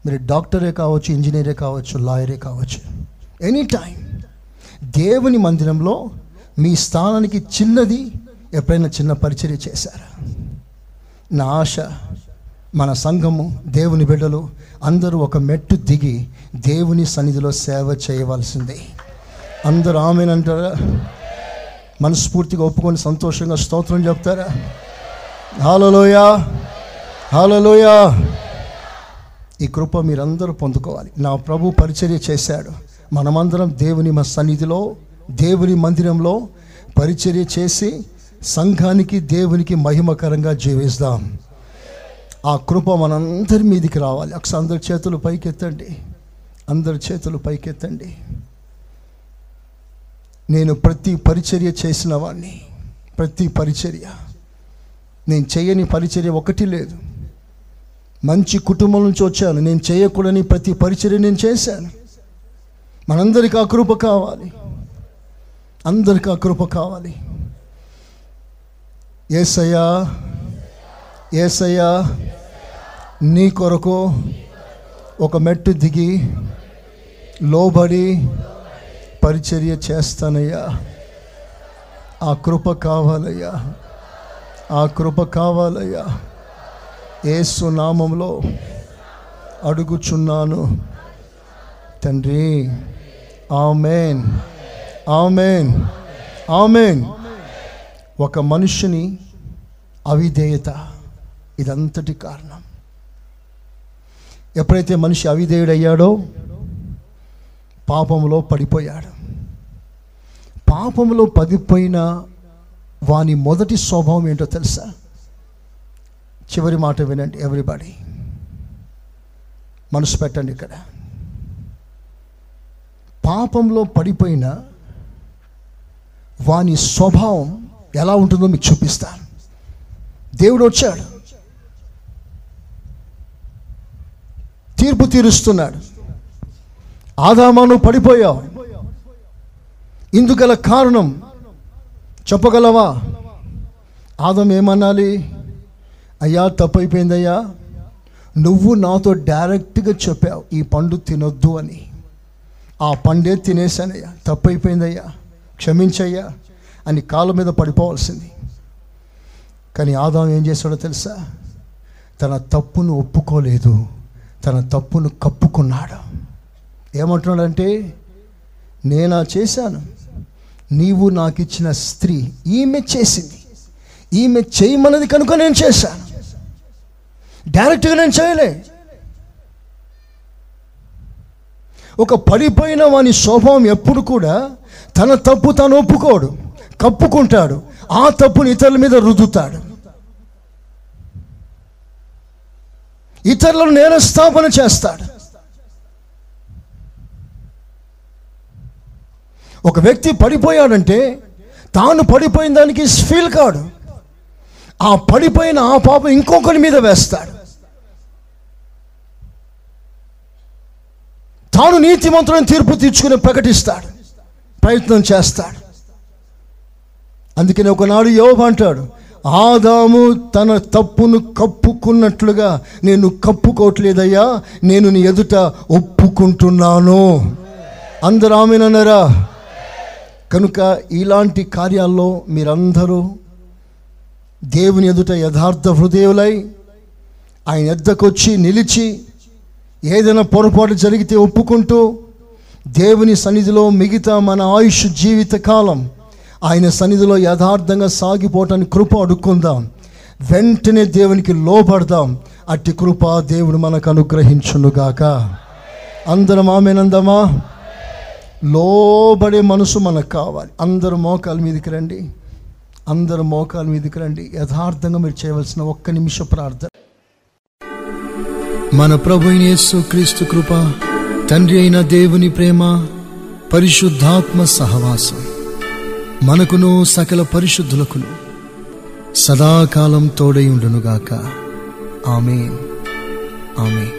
మీరు డాక్టరే కావచ్చు ఇంజనీరే కావచ్చు లాయరే కావచ్చు. ఎనీ టైం దేవుని మందిరంలో మీ స్థానానికి చిన్నది ఎప్పుడైనా చిన్న పరిచర్య చేశారా? నా ఆశ మన సంఘము దేవుని బిడ్డలు అందరూ ఒక మెట్టు దిగి దేవుని సన్నిధిలో సేవ చేయవలసిందే. అందరూ ఆమెనంటారా? మనస్ఫూర్తిగా ఒప్పుకొని సంతోషంగా స్తోత్రం చెప్తారా? హాలలోయ హలోయ ఈ కృప మీరందరూ పొందుకోవాలి. నా ప్రభు పరిచర్య చేశాడు. మనమందరం దేవుని మా సన్నిధిలో దేవుని మందిరంలో పరిచర్య చేసి సంఘానికి దేవునికి మహిమకరంగా జీవిస్తాం. ఆ కృప మనందరి మీదికి రావాలి. ఒకసారి అందరి చేతులు పైకెత్తండి. అందరి చేతులు పైకెత్తండి. నేను ప్రతి పరిచర్య చేసిన వాడిని ప్రతి పరిచర్య. నేను చేయని పరిచర్య ఒకటి లేదు. మంచి కుటుంబం నుంచి వచ్చాను. నేను చేయకూడని ప్రతి పరిచర్య నేను చేశాను. మనందరికీ ఆ కృప కావాలి. అందరికీ ఆ కృప కావాలి. ఏసయ్యా ఏసయ్యా నీ కొరకు ఒక మెట్టు దిగి లోబడి పరిచర్య చేస్తానయ్యా. ఆ కృప కావాలయ్యా. ఆ కృప కావాలయ్యా. ఏసు నామంలో అడుగుచున్నాను. తండ్రి ఆమెన్. ఆమెన్. ఆమెన్. ఒక మనిషిని అవిధేయత ఇదంతటి కారణం. ఎప్పుడైతే మనిషి అవిధేయుడయ్యాడో పాపంలో పడిపోయాడు. పాపంలో పడిపోయిన వాని మొదటి స్వభావం ఏంటో తెలుసా? చివరి మాట వినండి ఎవ్రీబడి మనసు పెట్టండి ఇక్కడ. పాపంలో పడిపోయిన వాని స్వభావం ఎలా ఉంటుందో మీకు చూపిస్తాను దేవుడు వచ్చాడు. తీర్పు తీరుస్తున్నాడు. ఆదామాను పడిపోయావు. ఇందుగల కారణం చెప్పగలవా? ఆదం ఏమనాలి? అయ్యా తప్పైపోయిందయ్యా. నువ్వు నాతో డైరెక్ట్గా చెప్పావు ఈ పండు తినొద్దు అని. ఆ పండే తినేశానయ్యా. తప్పైపోయిందయ్యా. క్షమించయ్యా అని కాళ్ళ మీద పడిపోవాల్సింది. కానీ ఆదాం ఏం చేశాడో తెలుసా? తన తప్పును ఒప్పుకోలేదు. తన తప్పును కప్పుకున్నాడు. ఏమంటున్నాడంటే నేనా చేశాను? నీవు నాకు ఇచ్చిన స్త్రీ ఈమె చేసింది. ఈమె చేయమన్నది కనుక నేను చేశాను. డైరెక్ట్గా నేను చేయలే. ఒక పడిపోయిన వాని స్వభావం ఎప్పుడు కూడా తన తప్పు తను ఒప్పుకోడు కప్పుకుంటాడు ఆ తప్పుని ఇతరుల మీద రుద్దుతాడు. ఇతరులను నేరస్థాపన చేస్తాడు. ఒక వ్యక్తి పడిపోయాడంటే తాను పడిపోయిన దానికి ఫీల్ కాడు. ఆ పడిపోయిన ఆ పాపం ఇంకొకరి మీద వేస్తాడు. తాను నీతిమంతులను తీర్పు తీర్చుకుని ప్రకటిస్తాడు. ప్రయత్నం చేస్తాడు. అందుకని ఒకనాడు యోబు అంటాడు ఆదాము తన తప్పును కప్పుకున్నట్లుగా నేను కప్పుకోవట్లేదయ్యా నేను నీ ఎదుట ఒప్పుకుంటున్నాను. అందరూ ఆమెనన్నారా? కనుక ఇలాంటి కార్యాల్లో మీరందరూ దేవుని ఎదుట యథార్థ హృదయులై ఆయన ఎద్దకొచ్చి నిలిచి ఏదైనా పొరపాటు జరిగితే ఒప్పుకుంటూ దేవుని సన్నిధిలో మిగతా మన ఆయుష్ జీవిత కాలం ఆయన సన్నిధిలో యథార్థంగా సాగిపోవటానికి కృప అడుక్కుందాం. వెంటనే దేవునికి లోపడదాం అట్టి కృప దేవుడు మనకు అనుగ్రహించునుగాక. అందరం ఆమెనందమా లోబడే మనసు మనకు కావాలి. అందరు మోకాల మీదకి రండి. అందరు మోకాల మీదకి రండి. యథార్థంగా మీరు చేయవలసిన ఒక్క నిమిష ప్రార్థన. మన ప్రభు యేసు క్రీస్తు కృప తండ్రి అయిన దేవుని ప్రేమ పరిశుద్ధాత్మ సహవాసం మనకును సకల పరిశుద్ధులకును సదాకాలం తోడై ఉండునుగాక. ఆమె ఆమె